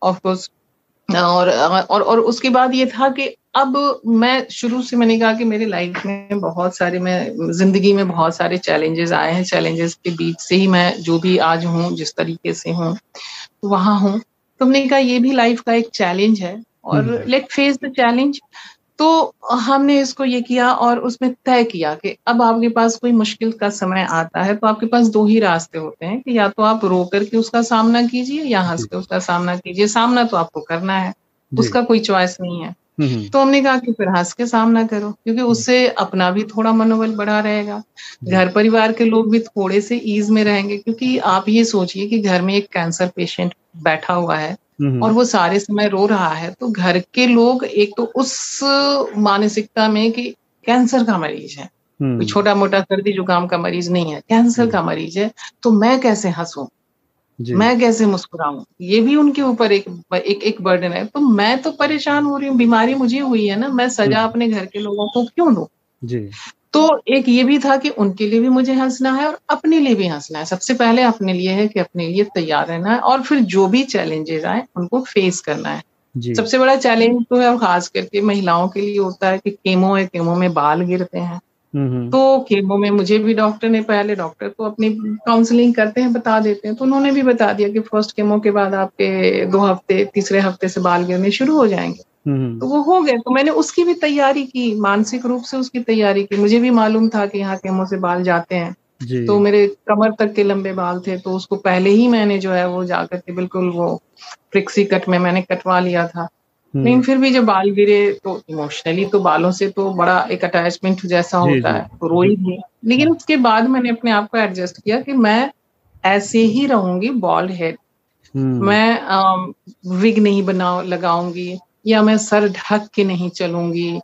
ऑफकोर्स और और और उसके बाद ये था कि अब मैं शुरू से मैंने कहा कि मेरी लाइफ में बहुत सारे मैं ज़िंदगी में बहुत सारे चैलेंजेस आए हैं। चैलेंजेस के बीच से ही मैं जो भी आज हूँ जिस तरीके से हूँ वहाँ हूँ। तुमने कहा ये भी लाइफ का एक चैलेंज है और लेट फेस द चैलेंज तो हमने इसको ये किया और उसमें तय किया कि अब आपके पास कोई मुश्किल का समय आता है तो आपके पास दो ही रास्ते होते हैं कि या तो आप रो करके उसका सामना कीजिए या हंस के उसका सामना कीजिए। सामना तो आपको करना है उसका कोई चॉइस नहीं है। तो हमने कहा कि फिर हंस के सामना करो क्योंकि हम्म। उससे अपना भी थोड़ा मनोबल बढ़ा रहेगा। घर परिवार के लोग भी थोड़े से ईज में रहेंगे क्योंकि आप ये सोचिए कि घर में एक कैंसर पेशेंट बैठा हुआ है और वो सारे समय रो रहा है तो घर के लोग एक तो उस मानसिकता में कि कैंसर का मरीज़ है। कोई छोटा मोटा सर्दी जुकाम का मरीज़ नहीं है कैंसर का मरीज़ है तो मैं कैसे हंसू? मैं कैसे मुस्कुराऊं? ये भी उनके ऊपर एक एक एक बर्डन है। तो मैं तो परेशान हो रही हूँ बीमारी मुझे हुई है ना मैं सजा अपने घर के लोगों को क्यों दू? तो एक ये भी था कि उनके लिए भी मुझे हंसना है और अपने लिए भी हंसना है। सबसे पहले अपने लिए है कि अपने लिए तैयार रहना है और फिर जो भी चैलेंजेस आए उनको फेस करना है। सबसे बड़ा चैलेंज तो है और खास करके महिलाओं के लिए होता है कि केमो है केमो में बाल गिरते हैं। तो केमो में मुझे भी डॉक्टर ने पहले डॉक्टर तो अपनी काउंसलिंग करते हैं बता देते हैं। तो उन्होंने भी बता दिया कि फ़र्स्ट केमो के बाद आपके दो हफ़्ते तीसरे हफ़्ते से बाल गिरने शुरू हो जाएँगे। तो वो हो गए तो मैंने उसकी भी तैयारी की मानसिक रूप से उसकी तैयारी की। मुझे भी मालूम था कि यहाँ केमो से बाल जाते हैं। तो मेरे कमर तक के लंबे बाल थे तो उसको पहले ही मैंने जो है वो जाकर के बिल्कुल वो फ्रिक्सी कट में मैंने कटवा लिया था। लेकिन हम्म। फिर भी जब बाल गिरे तो इमोशनली तो बालों से तो बड़ा एक अटैचमेंट जैसा होता है तो रोई थी लेकिन उसके बाद मैंने अपने आप को एडजस्ट किया कि मैं ऐसे ही रहूँगी बॉल्ड हेड हम्म। मैं विग नहीं बना लगाऊँगी या मैं सर ढक के नहीं चलूँगी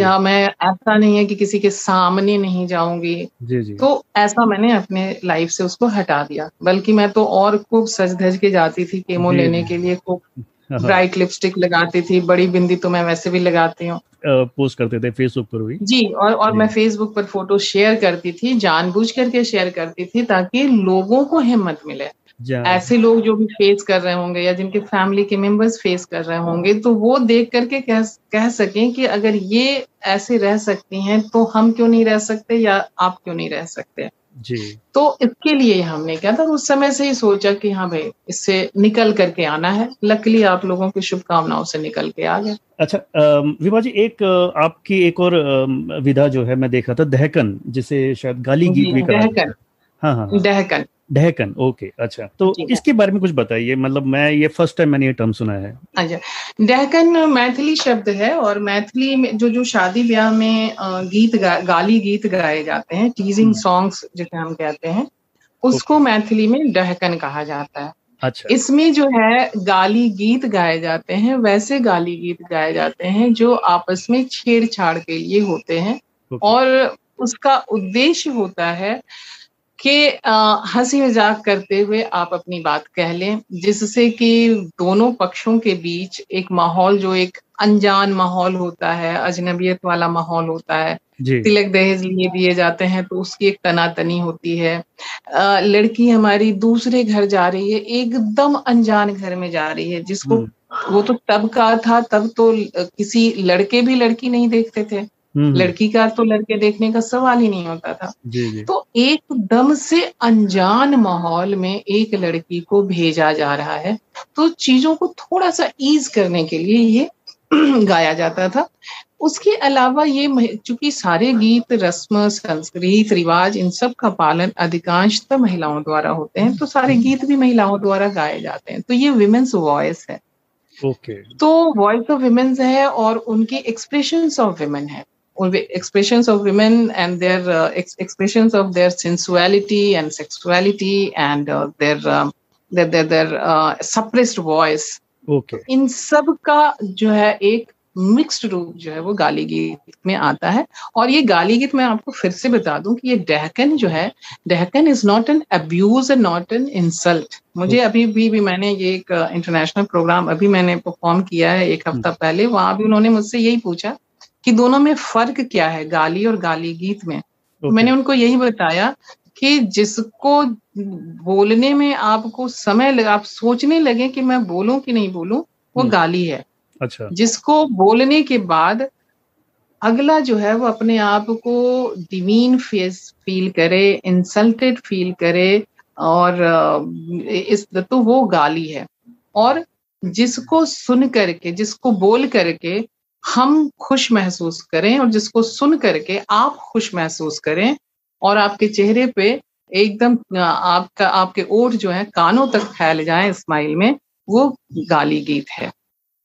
या मैं ऐसा नहीं है कि किसी के सामने नहीं जाऊँगी। जी जी। तो ऐसा मैंने अपने लाइफ से उसको हटा दिया। बल्कि मैं तो और खूब सज धज के जाती थी केमो लेने के लिए खूब ब्राइट हाँ। लिपस्टिक लगाती थी बड़ी बिंदी तो मैं वैसे भी लगाती हूँ। पोस्ट करते थे फेसबुक पर भी? जी और और मैं फेसबुक पर फ़ोटो शेयर करती थी जानबूझ करके शेयर करती थी ताकि लोगों को हिम्मत मिले। ऐसे लोग जो भी फेस कर रहे होंगे या जिनके फैमिली के मेंबर्स फेस कर रहे होंगे तो वो देख करके कह कह सकें कि अगर ये ऐसे रह सकती हैं तो हम क्यों नहीं रह सकते या आप क्यों नहीं रह सकते? जी। तो इसके लिए हमने क्या था उस समय से ही सोचा कि हाँ भाई इससे निकल करके आना है। लकली आप लोगों की शुभकामनाओं से निकल के आ गए। अच्छा विभा जी एक आपकी एक और विधा जो है मैं देखा था दहकन जिसे शायद गाली गीत भी दहकन। हाँ, हाँ हाँ। दहकन। ढहकन ओके अच्छा। तो इसके बारे में कुछ बताइए मतलब मैं ये फ़र्स्ट टाइम मैंने ये टर्म सुना है। अच्छा डहकन मैथिली शब्द है और मैथिली में जो जो शादी ब्याह में गीत गा, गाली गीत गाए जाते हैं टीजिंग हम्म। सॉन्ग्स जिसे हम कहते हैं उसको मैथिली में डहकन कहा जाता है। अच्छा। इसमें जो है गाली गीत गाए जाते हैं वैसे गाली गीत गाए जाते हैं जो आपस में छेड़छाड़ के लिए होते हैं और उसका उद्देश्य होता है कि हँसी मज़ाक करते हुए आप अपनी बात कह लें जिससे कि दोनों पक्षों के बीच एक माहौल जो एक अनजान माहौल होता है अजनबियत वाला माहौल होता है तिलक दहेज लिए दिए जाते हैं तो उसकी एक तनातनी होती है आ, लड़की हमारी दूसरे घर जा रही है एकदम अनजान घर में जा रही है जिसको हम्म। वो तो तब का था तब तो किसी लड़के भी लड़की नहीं देखते थे। लड़की का तो लड़के देखने का सवाल ही नहीं होता था। जी जी। तो एकदम से अनजान माहौल में एक लड़की को भेजा जा रहा है। तो चीज़ों को थोड़ा सा ईज करने के लिए ये गाया जाता था। उसके अलावा ये चूँकि सारे गीत रस्म संस्कृत रिवाज इन सब का पालन अधिकांशतः महिलाओं द्वारा होते हैं तो सारे गीत भी महिलाओं द्वारा गाए जाते हैं। तो ये विमेन्स वॉइस है। ओके। okay. तो वॉइस ऑफ़ विमेन्स है और उनके एक्सप्रेशन ऑफ़ विमेन है। Expressions of women and their uh, ex- expressions of their sensuality and sexuality and uh, their um, their their, their uh, suppressed voice. Okay. इन सब का जो है एक मिक्स्ड रूप जो है वो गाली गीत में आता है। और ये गाली गीत मैं आपको फिर से बता दूँ कि ये डहकन जो है डहकन is not an abuse and not an insult मुझे अभी भी, भी मैंने ये एक इंटरनेशनल प्रोग्राम अभी मैंने परफॉर्म किया है एक हफ़्ता हम्म। पहले। वहाँ भी उन्होंने मुझसे यही पूछा कि दोनों में फ़र्क क्या है गाली और गाली गीत में okay. मैंने उनको यही बताया कि जिसको बोलने में आपको समय लग, आप सोचने लगे कि मैं बोलूँ कि नहीं बोलूँ वो hmm. गाली है अच्छा जिसको बोलने के बाद अगला जो है वो अपने आप को डिमीन फेस फील करे इंसल्टेड फील करे और इस तो वो गाली है और जिसको सुन करके जिसको बोल करके हम खुश महसूस करें और जिसको सुन करके आप खुश महसूस करें और आपके चेहरे पे एकदम आपका आपके ओठ जो है कानों तक फैल जाए स्माइल में वो गाली गीत है।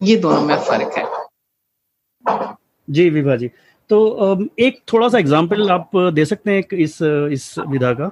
ये दोनों में फ़र्क है। जी विभा जी। तो एक थोड़ा सा एग्ज़ाम्पल आप दे सकते हैं इस इस विधा का?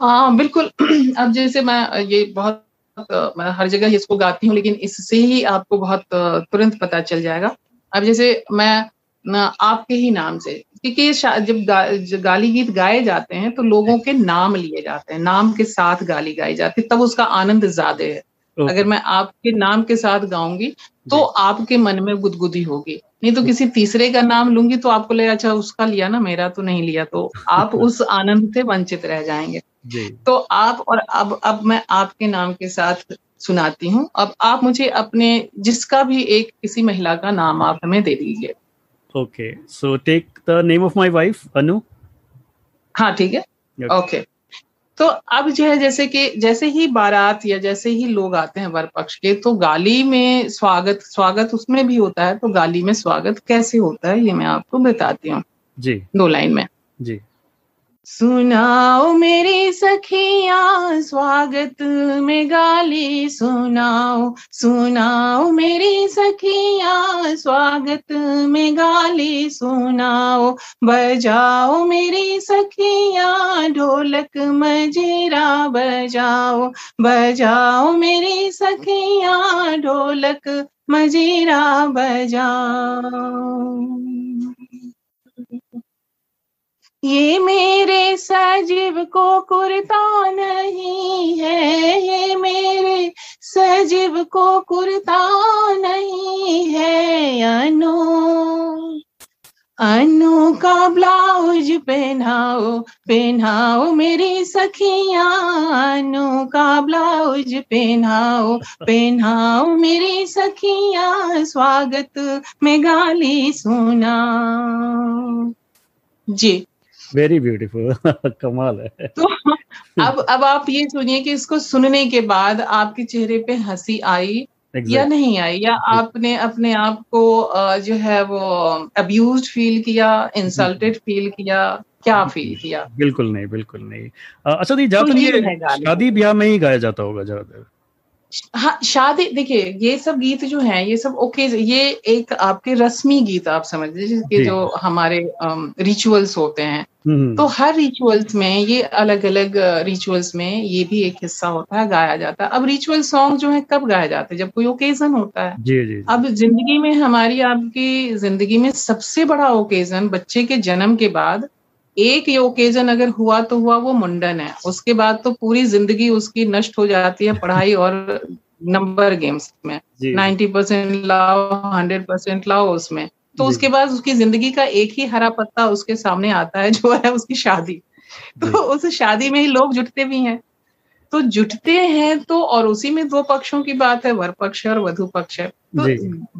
हाँ बिल्कुल। अब जैसे मैं ये बहुत मैं हर जगह इसको गाती हूँ लेकिन इससे ही आपको बहुत तुरंत पता चल जाएगा। अब जैसे मैं आपके ही नाम से क्योंकि जब गा, गाली गीत गाए जाते हैं तो लोगों के नाम लिए जाते हैं नाम के साथ गाली गाई जाती है तब उसका आनंद ज़्यादा है। अगर मैं आपके नाम के साथ गाऊँगी तो आपके मन में गुदगुदी होगी नहीं तो किसी तीसरे का नाम लूँगी तो आपको लगेगा अच्छा उसका लिया ना मेरा तो नहीं लिया। तो आप उस आनंद से वंचित रह जाएँगे। तो आप और अब अब मैं आपके नाम के साथ सुनाती हूँ। अब आप मुझे अपने जिसका भी एक किसी महिला का नाम आप हमें दे दीजिए। Okay so take the name of my wife Anu हाँ ठीक है? ओके। okay. तो अब जो है जैसे कि जैसे ही बारात या जैसे ही लोग आते हैं वर पक्ष के तो गाली में स्वागत स्वागत उसमें भी होता है तो गाली में स्वागत कैसे होता है ये मैं आपको बताती हूँ। जी। दो लाइन में। जी। सुनाओ मेरी सखिया, स्वागत में गाली सुनाओ। सुनाओ मेरी सखिया, स्वागत में गाली सुनाओ। बजाओ मेरी सखिया, ढोलक मजीरा बजाओ। बजाओ मेरी सखिया, ढोलक मजीरा बजाओ। ये मेरे सजीव को कुर्ता नहीं है, ये मेरे सजीव को कुर्ता नहीं है, अनु अनु का ब्लाउज पहनाओ पहनाओ मेरी सखिया, अनु का ब्लाउज पहनाओ पहनाओ मेरी सखिया, स्वागत में गाली सुना जी। वेरी ब्यूटीफुल कमाल है। तो अब अब आप ये सुनिए कि इसको सुनने के बाद आपके चेहरे पे हँसी आई exactly. या नहीं आई? या आपने अपने आप को जो है वो अब्यूज फील किया इंसल्टेड फील किया क्या फील किया? बिल्कुल नहीं बिल्कुल नहीं। अच्छा दी ज़्यादातर तो शादी ब्याह में ही गाया जाता होगा ज़्यादातर। हाँ शादी देखिए ये सब गीत जो हैं ये सब ओके ये एक आपके रस्मी गीत आप समझ लीजिए जो। हमारे रिचुअल्स होते हैं। हम्म, हम्म। तो हर रिचुअल्स में ये अलग अलग रिचुअल्स में ये भी एक हिस्सा होता है गाया जाता है। अब रिचुअल सॉन्ग जो है कब गाया जाता है? जब कोई ओकेजन होता है। जी जी अब ज़िंदगी में हमारी आपकी ज़िंदगी में सबसे बड़ा ओकेजन बच्चे के जन्म के बाद एक ये ओकेजन अगर हुआ तो हुआ वो मुंडन है। उसके बाद तो पूरी ज़िंदगी उसकी नष्ट हो जाती है पढ़ाई और नंबर गेम्स में। नाइन्टी परसेंट लाओ हंड्रेड परसेंट लाओ उसमें। तो उसके बाद उसकी ज़िंदगी का एक ही हरा पत्ता उसके सामने आता है जो है उसकी शादी। तो उस शादी में ही लोग जुटते भी हैं। तो जुटते हैं तो और उसी में दो पक्षों की बात है वर पक्ष और वधु पक्ष है। तो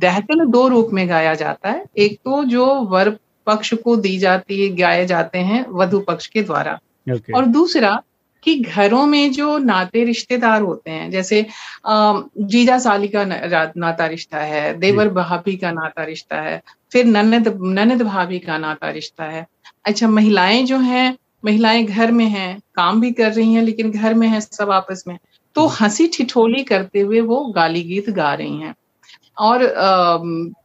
दहकन दो रूप में गाया जाता है। एक तो जो वर पक्ष को दी जाती है गाए जाते हैं वधु पक्ष के द्वारा। Okay. और दूसरा कि घरों में जो नाते रिश्तेदार होते हैं जैसे जीजा साली का नाता रिश्ता है देवर भाभी का नाता रिश्ता है फिर ननद ननद भाभी का नाता रिश्ता है। अच्छा महिलाएँ जो हैं महिलाएँ घर में हैं काम भी कर रही हैं लेकिन घर में है सब आपस में। तो हँसी ठिठोली करते हुए वो गाली गीत गा रही हैं। और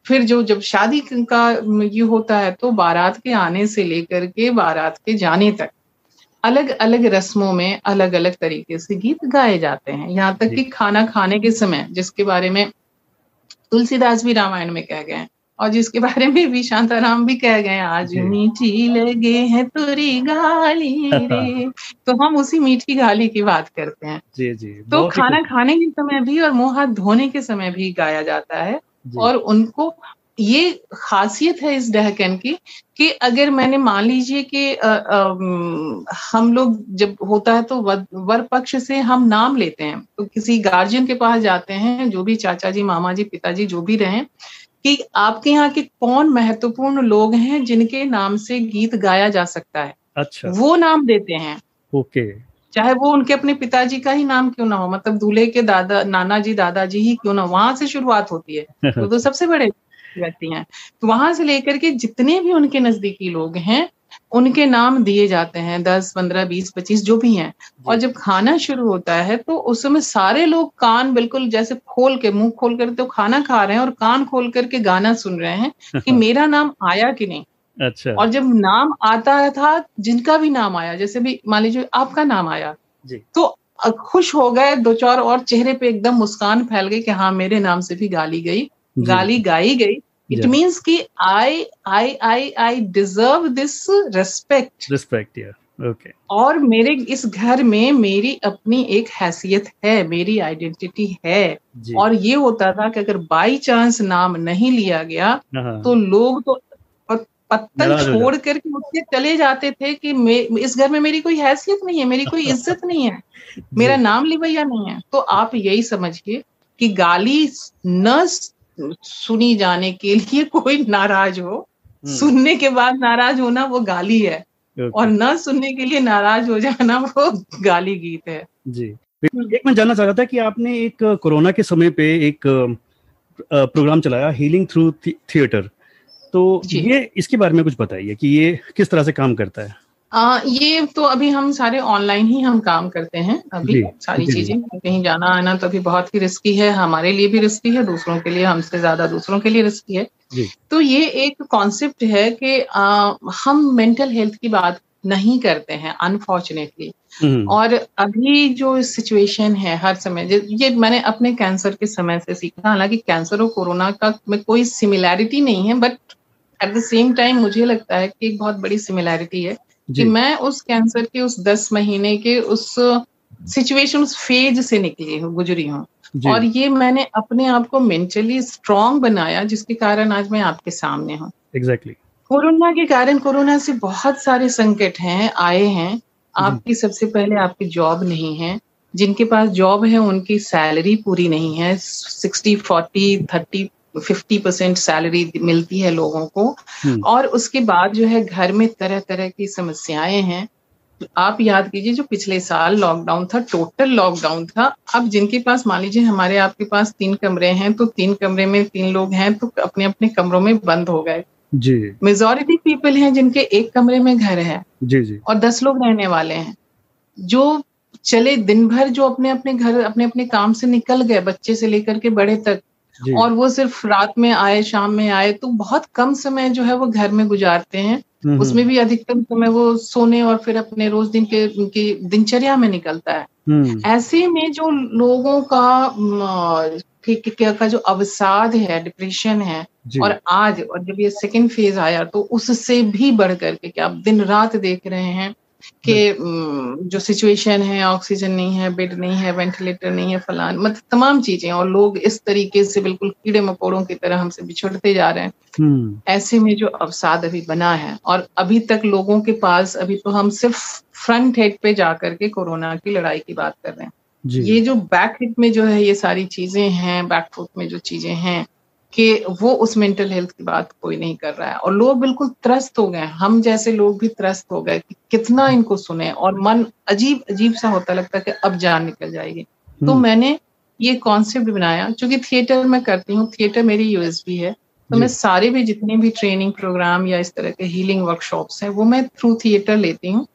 फिर जो जब शादी का ये होता है तो बारात के आने से लेकर के बारात के जाने तक अलग अलग रस्मों में अलग अलग तरीके से गीत गाए जाते हैं। यहाँ तक कि खाना खाने के समय जिसके बारे में तुलसीदास भी रामायण में कह गए हैं और जिसके बारे में भी शांताराम भी कह गए आज मीठी लगे हैं तुरी गाली रे। तो हम उसी मीठी गाली की बात करते हैं। जी जी। तो खाना खाने के समय भी और मुँह हाथ धोने के समय भी गाया जाता है और उनको ये खासियत है इस डहकन की कि अगर मैंने मान लीजिए कि हम लोग जब होता है तो वर पक्ष से हम नाम लेते हैं। तो किसी गार्जियन के पास जाते हैं जो भी चाचा जी मामा जी पिताजी जो भी रहे कि आपके यहाँ के कौन महत्वपूर्ण लोग हैं जिनके नाम से गीत गाया जा सकता है? अच्छा। वो नाम देते हैं। ओके। चाहे वो उनके अपने पिताजी का ही नाम क्यों ना हो मतलब दूल्हे के दादा नाना जी दादाजी ही क्यों ना वहाँ से शुरुआत होती है। तो, तो सबसे बड़े व्यक्ति हैं। तो वहाँ से लेकर के जितने भी उनके नजदीकी लोग हैं उनके नाम दिए जाते हैं दस पंद्रह बीस पच्चीस जो भी हैं। और जब खाना शुरू होता है तो उस समय सारे लोग कान बिल्कुल जैसे खोल के मुँह खोल कर तो खाना खा रहे हैं और कान खोल करके गाना सुन रहे हैं कि मेरा नाम आया कि नहीं। अच्छा। और जब नाम आता था जिनका भी नाम आया जैसे भी मान लीजिए आपका नाम आया जी। तो खुश हो गए दो चार और चेहरे पे एकदम मुस्कान फैल गई कि हाँ मेरे नाम से भी गाली गई। गाली गाई गई। इट मीन्स कि I I I I deserve this respect respect okay और मेरे इस घर में मेरी अपनी एक हैसियत है मेरी आइडेंटिटी है। और ये होता था कि अगर बाई चांस नाम नहीं लिया गया हाँ। तो लोग तो पत्तल छोड़ करके उसके चले जाते थे कि इस घर में मेरी कोई हैसियत नहीं है मेरी कोई इज़्ज़त नहीं है। मेरा नाम लिवैया नहीं है। तो आप यही समझिए कि गाली न सुनी जाने के लिए कोई नाराज़ हो। हम्म। सुनने के बाद नाराज़ होना वो गाली है। और न सुनने के लिए नाराज़ हो जाना वो गाली गीत है। जी। एक मैं जानना चाह रहा था कि आपने एक कोरोना के समय पे एक प्रोग्राम चलाया हीलिंग थ्रू थिएटर तो ये इसके बारे में कुछ बताइए कि ये किस तरह से काम करता है? आ, ये तो अभी हम सारे ऑनलाइन ही हम काम करते हैं अभी सारी चीज़ें। कहीं जाना आना तो अभी बहुत ही रिस्की है हमारे लिए भी रिस्की है दूसरों के लिए हमसे ज़्यादा दूसरों के लिए रिस्की है। तो ये एक कॉन्सेप्ट है कि आ, हम मेंटल हेल्थ की बात नहीं करते हैं अनफॉर्चुनेटली हम्म। और अभी जो सिचुएशन है हर समय ये मैंने अपने कैंसर के समय से सीखा हालाँकि कैंसर और कोरोना का में कोई सिमिलैरिटी नहीं है but at the same time मुझे लगता है कि एक बहुत बड़ी सिमिलैरिटी है। कि मैं उस कैंसर के उस दस महीने के उस सिचुएशन उस फ़ेज़ से निकली हूँ गुजरी हूँ। और ये मैंने अपने आप को मेंटली स्ट्रांग बनाया जिसके कारण आज मैं आपके सामने हूँ। Exactly exactly. कोरोना के कारण कोरोना से बहुत सारे संकट हैं आए हैं। आपकी सबसे पहले आपकी जॉब नहीं है। जिनके पास जॉब है उनकी सैलरी पूरी नहीं है। Sixty forty thirty fifty percent salary मिलती है लोगों को। हम्म। और उसके बाद जो है घर में तरह तरह की समस्याएँ हैं। आप याद कीजिए जो पिछले साल लॉकडाउन था टोटल लॉकडाउन था अब जिनके पास मान लीजिए हमारे आपके पास तीन कमरे हैं तो तीन कमरे में तीन लोग हैं तो अपने अपने कमरों में बंद हो गए। जी। मेजोरिटी पीपल हैं जिनके एक कमरे में घर है। जी जी। और दस लोग रहने वाले हैं। जो चले दिन भर जो अपने अपने घर अपने अपने काम से निकल गए बच्चे से लेकर के बड़े तक और वो सिर्फ़ रात में आए शाम में आए तो बहुत कम समय जो है वो घर में गुजारते हैं उसमें। भी अधिकतम समय वो सोने और फिर अपने रोज दिन के उनकी दिनचर्या में निकलता है हम्म। ऐसे में जो लोगों का क्या का जो अवसाद है डिप्रेशन है और आज और जब ये सेकंड फ़ेज़ आया तो उससे भी बढ़ करके क्या आप दिन रात देख रहे हैं कि जो सिचुएशन है ऑक्सीजन नहीं है बेड नहीं है वेंटिलेटर नहीं है फलान मतलब तमाम चीज़ें और लोग इस तरीके से बिल्कुल कीड़े मकोड़ों की तरह हमसे बिछड़ते जा रहे हैं। हम्म। ऐसे में जो अवसाद अभी बना है और अभी तक लोगों के पास अभी तो हम सिर्फ़ फ्रंट हेड पे जाकर के कोरोना की लड़ाई की बात कर रहे हैं। ये जो बैक हिट में जो है ये सारी चीज़ें हैं बैक फुट में जो चीज़ें हैं कि वो उस मेंटल हेल्थ की बात कोई नहीं कर रहा है। और लोग बिल्कुल त्रस्त हो गए हम जैसे लोग भी त्रस्त हो गए कि कितना इनको सुने और मन अजीब अजीब सा होता लगता है कि अब जान निकल जाएगी। तो हम्म। मैंने ये कॉन्सेप्ट बनाया क्योंकि थिएटर में करती हूँ थिएटर मेरी यूएसबी है। तो मैं सारे भी जितने भी ट्रेनिंग प्रोग्राम या इस तरह के हीलिंग वर्कशॉप्स हैं वो मैं थ्रू थिएटर लेती हूँ।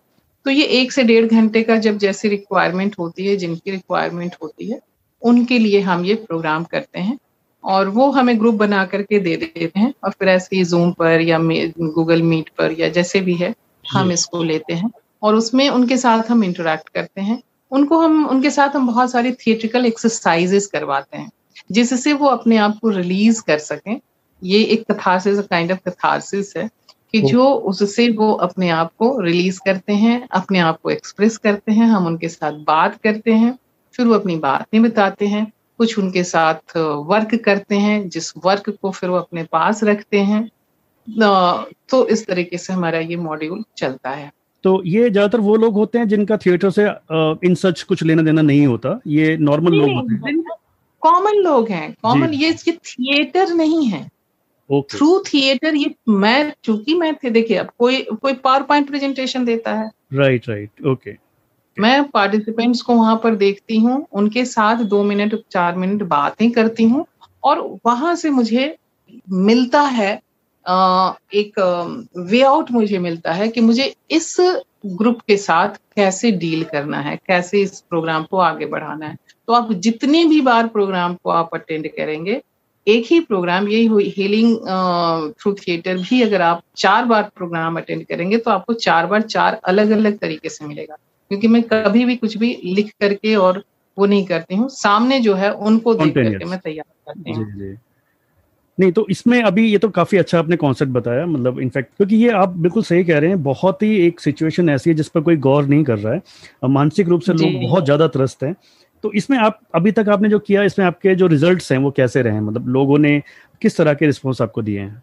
तो ये एक से डेढ़ घंटे का जब जैसी रिक्वायरमेंट होती है जिनकी रिक्वायरमेंट होती है उनके लिए हम ये प्रोग्राम करते हैं। और वो हमें ग्रुप बना करके दे देते हैं और फिर ऐसे ही जूम पर या गूगल मीट पर या जैसे भी है हम इसको लेते हैं। और उसमें उनके साथ हम इंटरेक्ट करते हैं। उनको हम उनके साथ हम बहुत सारी थिएट्रिकल एक्सरसाइजेस करवाते हैं जिससे वो अपने आप को रिलीज़ कर सकें। ये एक कथारसिस काइंड ऑफ़ कथारसिस है कि जो उससे वो अपने आप को रिलीज़ करते हैं अपने आप को एक्सप्रेस करते हैं हम उनके साथ बात करते हैं फिर वो अपनी बातें बताते हैं। कुछ उनके साथ वर्क करते हैं जिस वर्क को फिर वो अपने पास रखते हैं। तो इस तरीके से हमारा ये मॉड्यूल चलता है। तो ये ज़्यादातर वो लोग होते हैं जिनका थिएटर से इन सच कुछ लेना देना नहीं होता। ये नॉर्मल लोग होते हैं। कॉमन लोग हैं। कॉमन ये इसके थिएटर नहीं है। Through okay. थिएटर ये मैं चूँकि मैं थे देखिए अब कोई कोई पावर पॉइंट प्रेजेंटेशन देता है। राइट राइट ओके मैं पार्टिसिपेंट्स को वहाँ पर देखती हूँ, उनके साथ दो मिनट, चार मिनट बातें करती हूँ और वहाँ से मुझे मिलता है एक वे आउट मुझे मिलता है कि मुझे इस ग्रुप के साथ कैसे डील करना है, कैसे इस प्रोग्राम को आगे बढ़ाना है। तो आप जितने भी बार प्रोग्राम को आप अटेंड करेंगे, एक ही प्रोग्राम यही हुई हीलिंग थ्रू थिएटर भी अगर आप चार बार प्रोग्राम अटेंड करेंगे तो आपको चार बार चार अलग अलग तरीके से मिलेगा। क्योंकि मैं कभी भी कुछ भी लिख करके और वो नहीं करती हूँ। सामने जो है उनको देख करके मैं तैयार करती हूँ। नहीं तो इसमें अभी ये तो काफ़ी अच्छा आपने कॉन्सेप्ट बताया मतलब इनफैक्ट क्योंकि ये आप बिल्कुल सही कह रहे हैं बहुत ही एक सिचुएशन ऐसी है जिस पर कोई गौर नहीं कर रहा है। मानसिक रूप से लोग बहुत ज़्यादा त्रस्त हैं। तो इसमें आप अभी तक आपने जो किया इसमें आपके जो रिजल्ट्स हैं वो कैसे रहे हैं? मतलब लोगों ने किस तरह के रिस्पॉन्स आपको दिए हैं?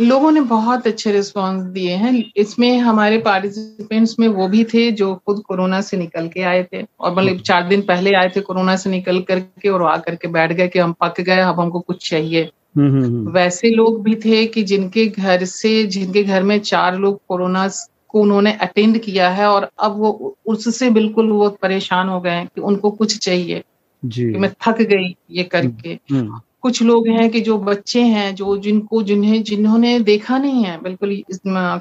लोगों ने बहुत अच्छे रिस्पांस दिए हैं। इसमें हमारे पार्टिसिपेंट्स में वो भी थे जो खुद कोरोना से निकल के आए थे और मतलब चार दिन पहले आए थे कोरोना से निकल करके और आ करके बैठ गए कि हम पक गए अब हमको कुछ चाहिए। हम्म, हम्म, हम्म। वैसे लोग भी थे कि जिनके घर से जिनके घर में चार लोग कोरोना को उन्होंने अटेंड किया है और अब वो उससे बिल्कुल वो परेशान हो गए कि उनको कुछ चाहिए। जी। कि मैं थक गई ये करके। कुछ लोग हैं कि जो बच्चे हैं जो जिनको जिन्हें जिन्होंने देखा नहीं है बिल्कुल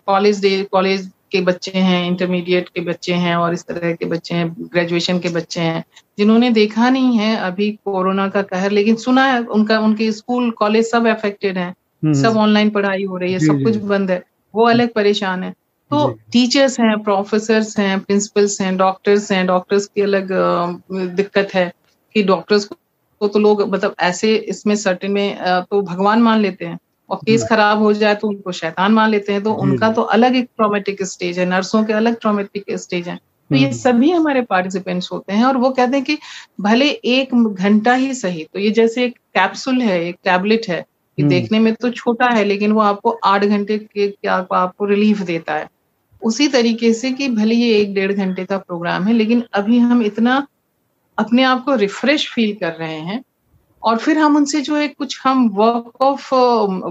कॉलेज डे कॉलेज के बच्चे हैं इंटरमीडिएट के बच्चे हैं और इस तरह के बच्चे हैं ग्रेजुएशन के बच्चे हैं जिन्होंने देखा नहीं है अभी कोरोना का कहर लेकिन सुना है उनका उनके स्कूल कॉलेज सब अफेक्टेड है हम्म, हम्म। सब ऑनलाइन पढ़ाई हो रही है सब कुछ बंद है वो अलग परेशान है। तो टीचर्स हैं प्रोफेसर हैं प्रिंसिपल्स हैं डॉक्टर्स हैं डॉक्टर्स की अलग दिक्कत है कि डॉक्टर्स को तो तो लोग मतलब ऐसे इसमें सर्टिन में तो भगवान मान लेते हैं। और केस खराब हो जाए तो उनको शैतान मान लेते हैं। तो उनका तो अलग एक ट्रोमेटिक स्टेज है। नर्सों के अलग ट्रोमेटिक स्टेज है। तो ये हम्म। सभी हमारे पार्टिसिपेंट्स होते हैं और वो कहते हैं कि भले एक घंटा ही सही तो ये जैसे एक कैप्सूल है एक टैबलेट है कि हम्म। देखने में तो छोटा है लेकिन वो आपको आठ घंटे के क्या आपको रिलीफ देता है। उसी तरीके से कि भले ये एक डेढ़ घंटे का प्रोग्राम है लेकिन अभी हम इतना अपने आप को रिफ्रेश फील कर रहे हैं और फिर हम उनसे जो है कुछ हम वर्क ऑफ़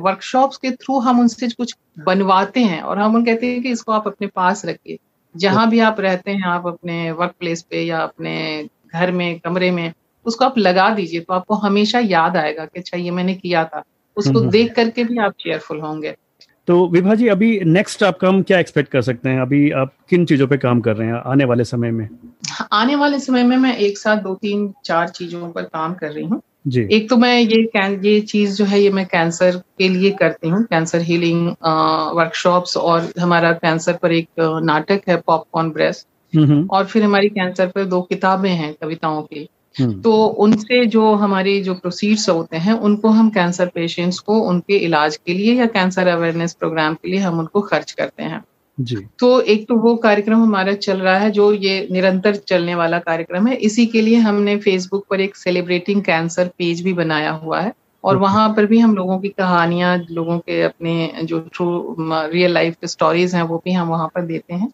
वर्कशॉप्स के थ्रू हम उनसे कुछ बनवाते हैं और हम उन कहते हैं कि इसको आप अपने पास रखिए। जहाँ भी आप रहते हैं आप अपने वर्क प्लेस पे या अपने घर में कमरे में उसको आप लगा दीजिए तो आपको हमेशा याद आएगा कि अच्छा ये मैंने किया था। उसको हम्म। देख करके भी आप चेयरफुल होंगे। तो विभा जी अभी नेक्स्ट आपका हम क्या एक्सपेक्ट कर सकते हैं? अभी आप किन चीज़ों पे काम कर रहे हैं आने वाले समय में? आने वाले समय में मैं एक साथ दो तीन चार चीज़ों पर काम कर रही हूँ। एक तो मैं ये ये चीज़ जो है ये मैं कैंसर के लिए करती हूँ। कैंसर हीलिंग वर्कशॉप्स और हमारा कैंसर पर एक नाटक है पॉपकॉर्न ब्रेस्ट और फिर हमारी कैंसर पर दो किताबें हैं कविताओं की। हम्म। तो उनसे जो हमारे जो प्रोसीड्स होते हैं उनको हम कैंसर पेशेंट्स को उनके इलाज के लिए या कैंसर अवेयरनेस प्रोग्राम के लिए हम उनको खर्च करते हैं। जी। तो एक तो वो कार्यक्रम हमारा चल रहा है जो ये निरंतर चलने वाला कार्यक्रम है। इसी के लिए हमने फेसबुक पर एक सेलिब्रेटिंग कैंसर पेज भी बनाया हुआ है और वहाँ पर भी हम लोगों की कहानियाँ लोगों के अपने जो ट्रू रियल लाइफ स्टोरीज हैं वो भी हम वहाँ पर देते हैं।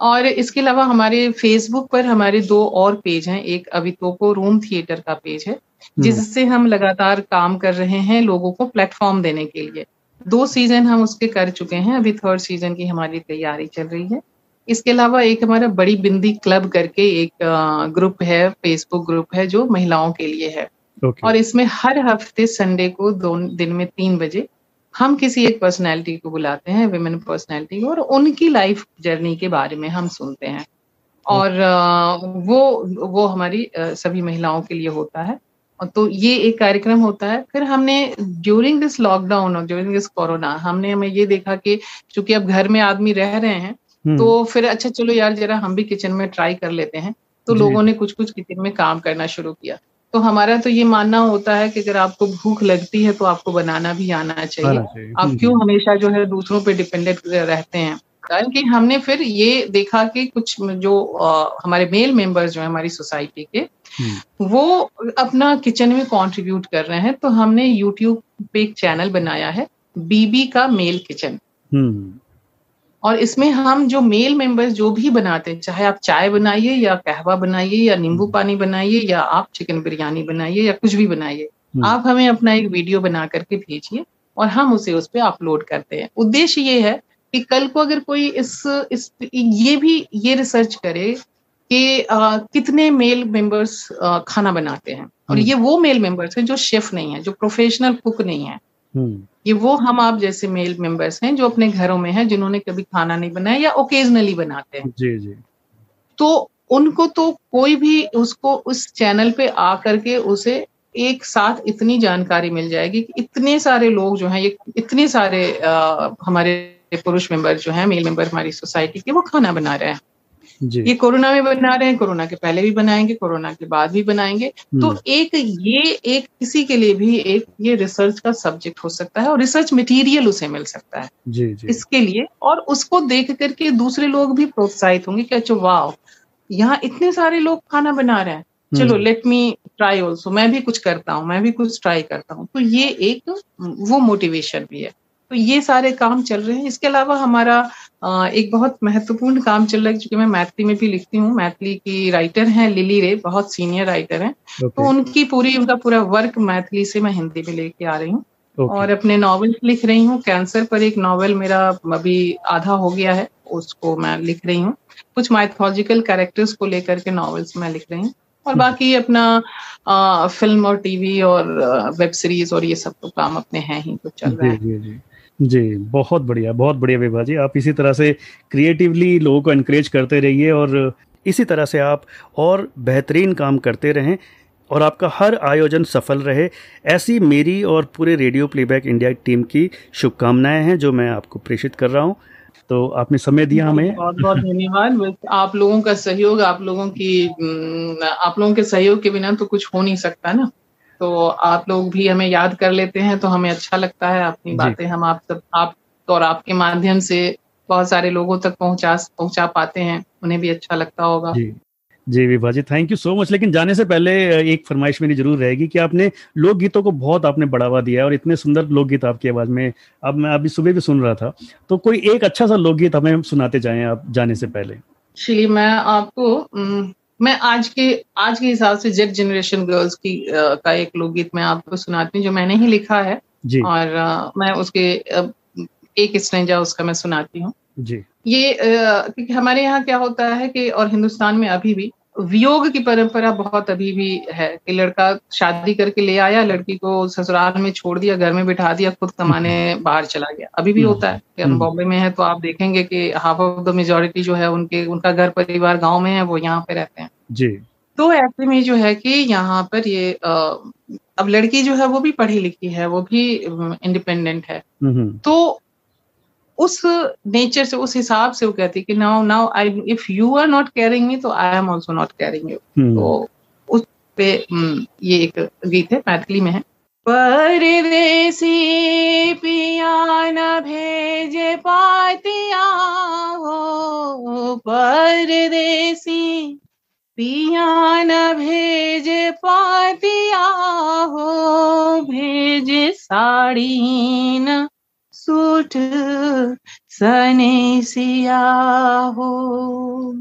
और इसके अलावा हमारे फेसबुक पर हमारे दो और पेज हैं। एक अवितोको रूम थिएटर का पेज है हम्म। जिससे हम लगातार काम कर रहे हैं लोगों को प्लेटफॉर्म देने के लिए। दो सीज़न हम उसके कर चुके हैं। अभी थर्ड सीज़न की हमारी तैयारी चल रही है। इसके अलावा एक हमारा बड़ी बिंदी क्लब करके एक ग्रुप है फेसबुक ग्रुप है जो महिलाओं के लिए है। Okay. और इसमें हर हफ़्ते संडे को दो दिन में तीन बजे हम किसी एक पर्सनैलिटी को बुलाते हैं विमेन पर्सनैलिटी और उनकी लाइफ जर्नी के बारे में हम सुनते हैं। और वो वो हमारी सभी महिलाओं के लिए होता है। तो ये एक कार्यक्रम होता है। फिर हमने ड्यूरिंग दिस लॉकडाउन और ड्यूरिंग दिस कोरोना हमने हमें ये देखा कि चूँकि अब घर में आदमी रह रहे हैं हम्म। तो फिर अच्छा चलो यार जरा हम भी किचन में ट्राई कर लेते हैं। तो लोगों ने कुछ कुछ किचन में काम करना शुरू किया। तो हमारा तो ये मानना होता है कि अगर आपको भूख लगती है तो आपको बनाना भी आना चाहिए। आप हम्म, क्यों हम्म। हमेशा जो है दूसरों पे डिपेंडेंट रहते हैं? कारण कि हमने फिर ये देखा कि कुछ जो आ, हमारे मेल मेंबर्स जो है हमारी सोसाइटी के हम्म। वो अपना किचन में कंट्रीब्यूट कर रहे हैं। तो हमने यूट्यूब पे एक चैनल बनाया है बीबी का मेल किचन और इसमें हम जो मेल मेंबर्स जो भी बनाते हैं चाहे आप चाय बनाइए या कहवा बनाइए या नींबू हम्म। पानी बनाइए या आप चिकन बिरयानी बनाइए या कुछ भी बनाइए हम्म। आप हमें अपना एक वीडियो बना करके भेजिए और हम उसे उस पर अपलोड करते हैं उद्देश्य ये है कि कल को अगर कोई इस इस ये भी ये रिसर्च करे कि कितने मेल मेंबर्स खाना बनाते हैं और हम्म। ये वो मेल मेंबर्स हैं जो शेफ नहीं है जो प्रोफेशनल कुक नहीं है। ये वो हम आप जैसे मेल मेंबर्स हैं जो अपने घरों में हैं जिन्होंने कभी खाना नहीं बनाया या ओकेजनली बनाते हैं जी जी तो उनको तो कोई भी उसको उस चैनल पे आ करके उसे एक साथ इतनी जानकारी मिल जाएगी कि इतने सारे लोग जो हैं ये इतने सारे आ, हमारे पुरुष मेंबर जो हैं मेल मेंबर हमारी सोसाइटी के वो खाना बना रहे हैं. ये कोरोना में बना रहे हैं कोरोना के पहले भी बनाएँगे कोरोना के बाद भी बनाएँगे। तो हम्म। एक ये एक किसी के लिए भी एक ये रिसर्च का सब्जेक्ट हो सकता है और रिसर्च मटेरियल उसे मिल सकता है। जी, जी. इसके लिए और उसको देख करके दूसरे लोग भी प्रोत्साहित होंगे कि अच्छा वाह यहाँ इतने सारे लोग खाना बना रहे हैं। चलो लेट मी ट्राई ऑल्सो मैं भी कुछ करता हूँ मैं भी कुछ ट्राई करता हूँ। तो ये एक वो मोटिवेशन भी है। तो ये सारे काम चल रहे हैं। इसके अलावा हमारा एक बहुत महत्वपूर्ण काम चल रहा है क्योंकि मैं मैथिली में भी लिखती हूँ। मैथिली की राइटर हैं लिली रे बहुत सीनियर राइटर हैं। okay. तो उनकी पूरी उनका पूरा वर्क मैथिली से मैं हिंदी में लेके आ रही हूँ। Okay. और अपने नॉवल लिख रही हूँ। कैंसर पर एक नॉवल मेरा अभी आधा हो गया है उसको मैं लिख रही हूँ। कुछ माइथोलॉजिकल कैरेक्टर्स को लेकर के नॉवेल्स मैं लिख रही हूँ। और। बाकी अपना आ, फ़िल्म और टीवी और वेब सीरीज़ और ये सब तो काम अपने हैं ही तो चल रहा है। जी बहुत बढ़िया बहुत बढ़िया विभा जी। आप इसी तरह से क्रिएटिवली लोगों को इनक्रेज करते रहिए और इसी तरह से आप और बेहतरीन काम करते रहें और आपका हर आयोजन सफल रहे। ऐसी मेरी और पूरे रेडियो प्लेबैक इंडिया टीम की शुभकामनाएँ हैं जो मैं आपको प्रेषित कर रहा हूँ। तो आपने समय दिया हमें। बहुत बहुत धन्यवाद। आप लोगों का सहयोग आप लोगों की आप लोगों के सहयोग के बिना तो कुछ हो नहीं सकता ना। तो आप लोग भी हमें याद कर लेते हैं तो हमें अच्छा लगता है अपनी बातें हम आप सब आप और आपके माध्यम से बहुत सारे लोगों तक पहुँचा पहुँचा पाते हैं उन्हें भी अच्छा लगता होगा। जी। जी Vibha ji thank you so much लेकिन जाने से पहले एक फरमाइश मेरी ज़रूर रहेगी कि आपने लोकगीतों को बहुत आपने बढ़ावा दिया और इतने सुंदर लोकगीत आपकी आवाज़ में अब मैं अभी सुबह भी सुन रहा था। तो कोई एक अच्छा सा लोकगीत हमें सुनाते जाएँ आप जाने से पहले। चलिए मैं आपको मैं आज के आज के हिसाब से जेड जनरेशन गर्ल्स की आ, का एक लोकगीत मैं आपको सुनाती हूँ जो मैंने ही लिखा है। जी. और आ, मैं उसके आ, एक स्टेंजा उसका मैं सुनाती हूँ। जी। ये क्योंकि हमारे यहाँ क्या होता है कि और हिंदुस्तान में अभी भी वियोग की परंपरा बहुत अभी भी है कि लड़का शादी करके ले आया लड़की को ससुराल में छोड़ दिया घर में बिठा दिया खुद कमाने बाहर चला गया। अभी भी होता है कि हम हम्म। बॉम्बे में है तो आप देखेंगे कि हाफ़ ऑफ़ द मेजोरिटी जो है उनके उनका घर परिवार गाँव में है वो यहाँ पे रहते हैं। जी। तो ऐसे में जो है कि यहाँ पर ये अब लड़की जो है वो भी पढ़ी लिखी है वो भी इंडिपेंडेंट है। हम्म। तो उस नेचर से उस हिसाब से वो कहती है कि now now I if you are not caring me तो I am also not caring you तो उस पे हम्म, ये एक गीत है मैथिली में है। परदेसी पिया न भेज पातिया हो परदेसी पिया न भेज पातिया हो भेज साड़ी न सूट सने सिया हो।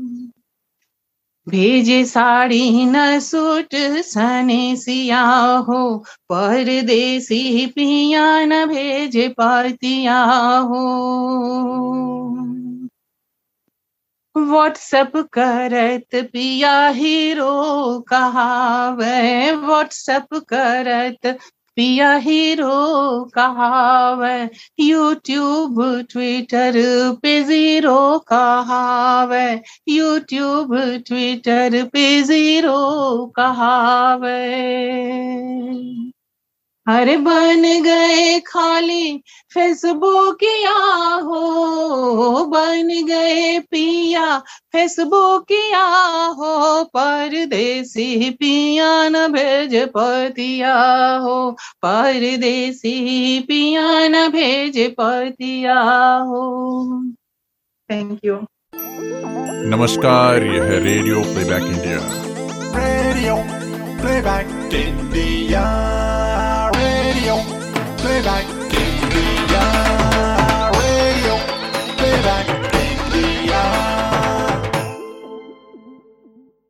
भेजे साड़ी न सूट सने सिया हो। परदेसी पिया न भेजे पातिया हो। व्हाट्सअप करत पिया हीरो कहावे व्हाट्सअप करत पिया हीरो कहाव यूट्यूब ट्विटर पे ज़ीरो कहाव यूट्यूब ट्विटर पे ज़ीरो कहाव। अरे बन गए खाली फेसबुक या हो बन गए पिया फेसबुक या हो परदेसी पिया न भेज पतिया हो परदेसी पिया न भेज पतिया हो। थैंक यू नमस्कार यह radio playback India. Radio playback India. playback. Give me your playback.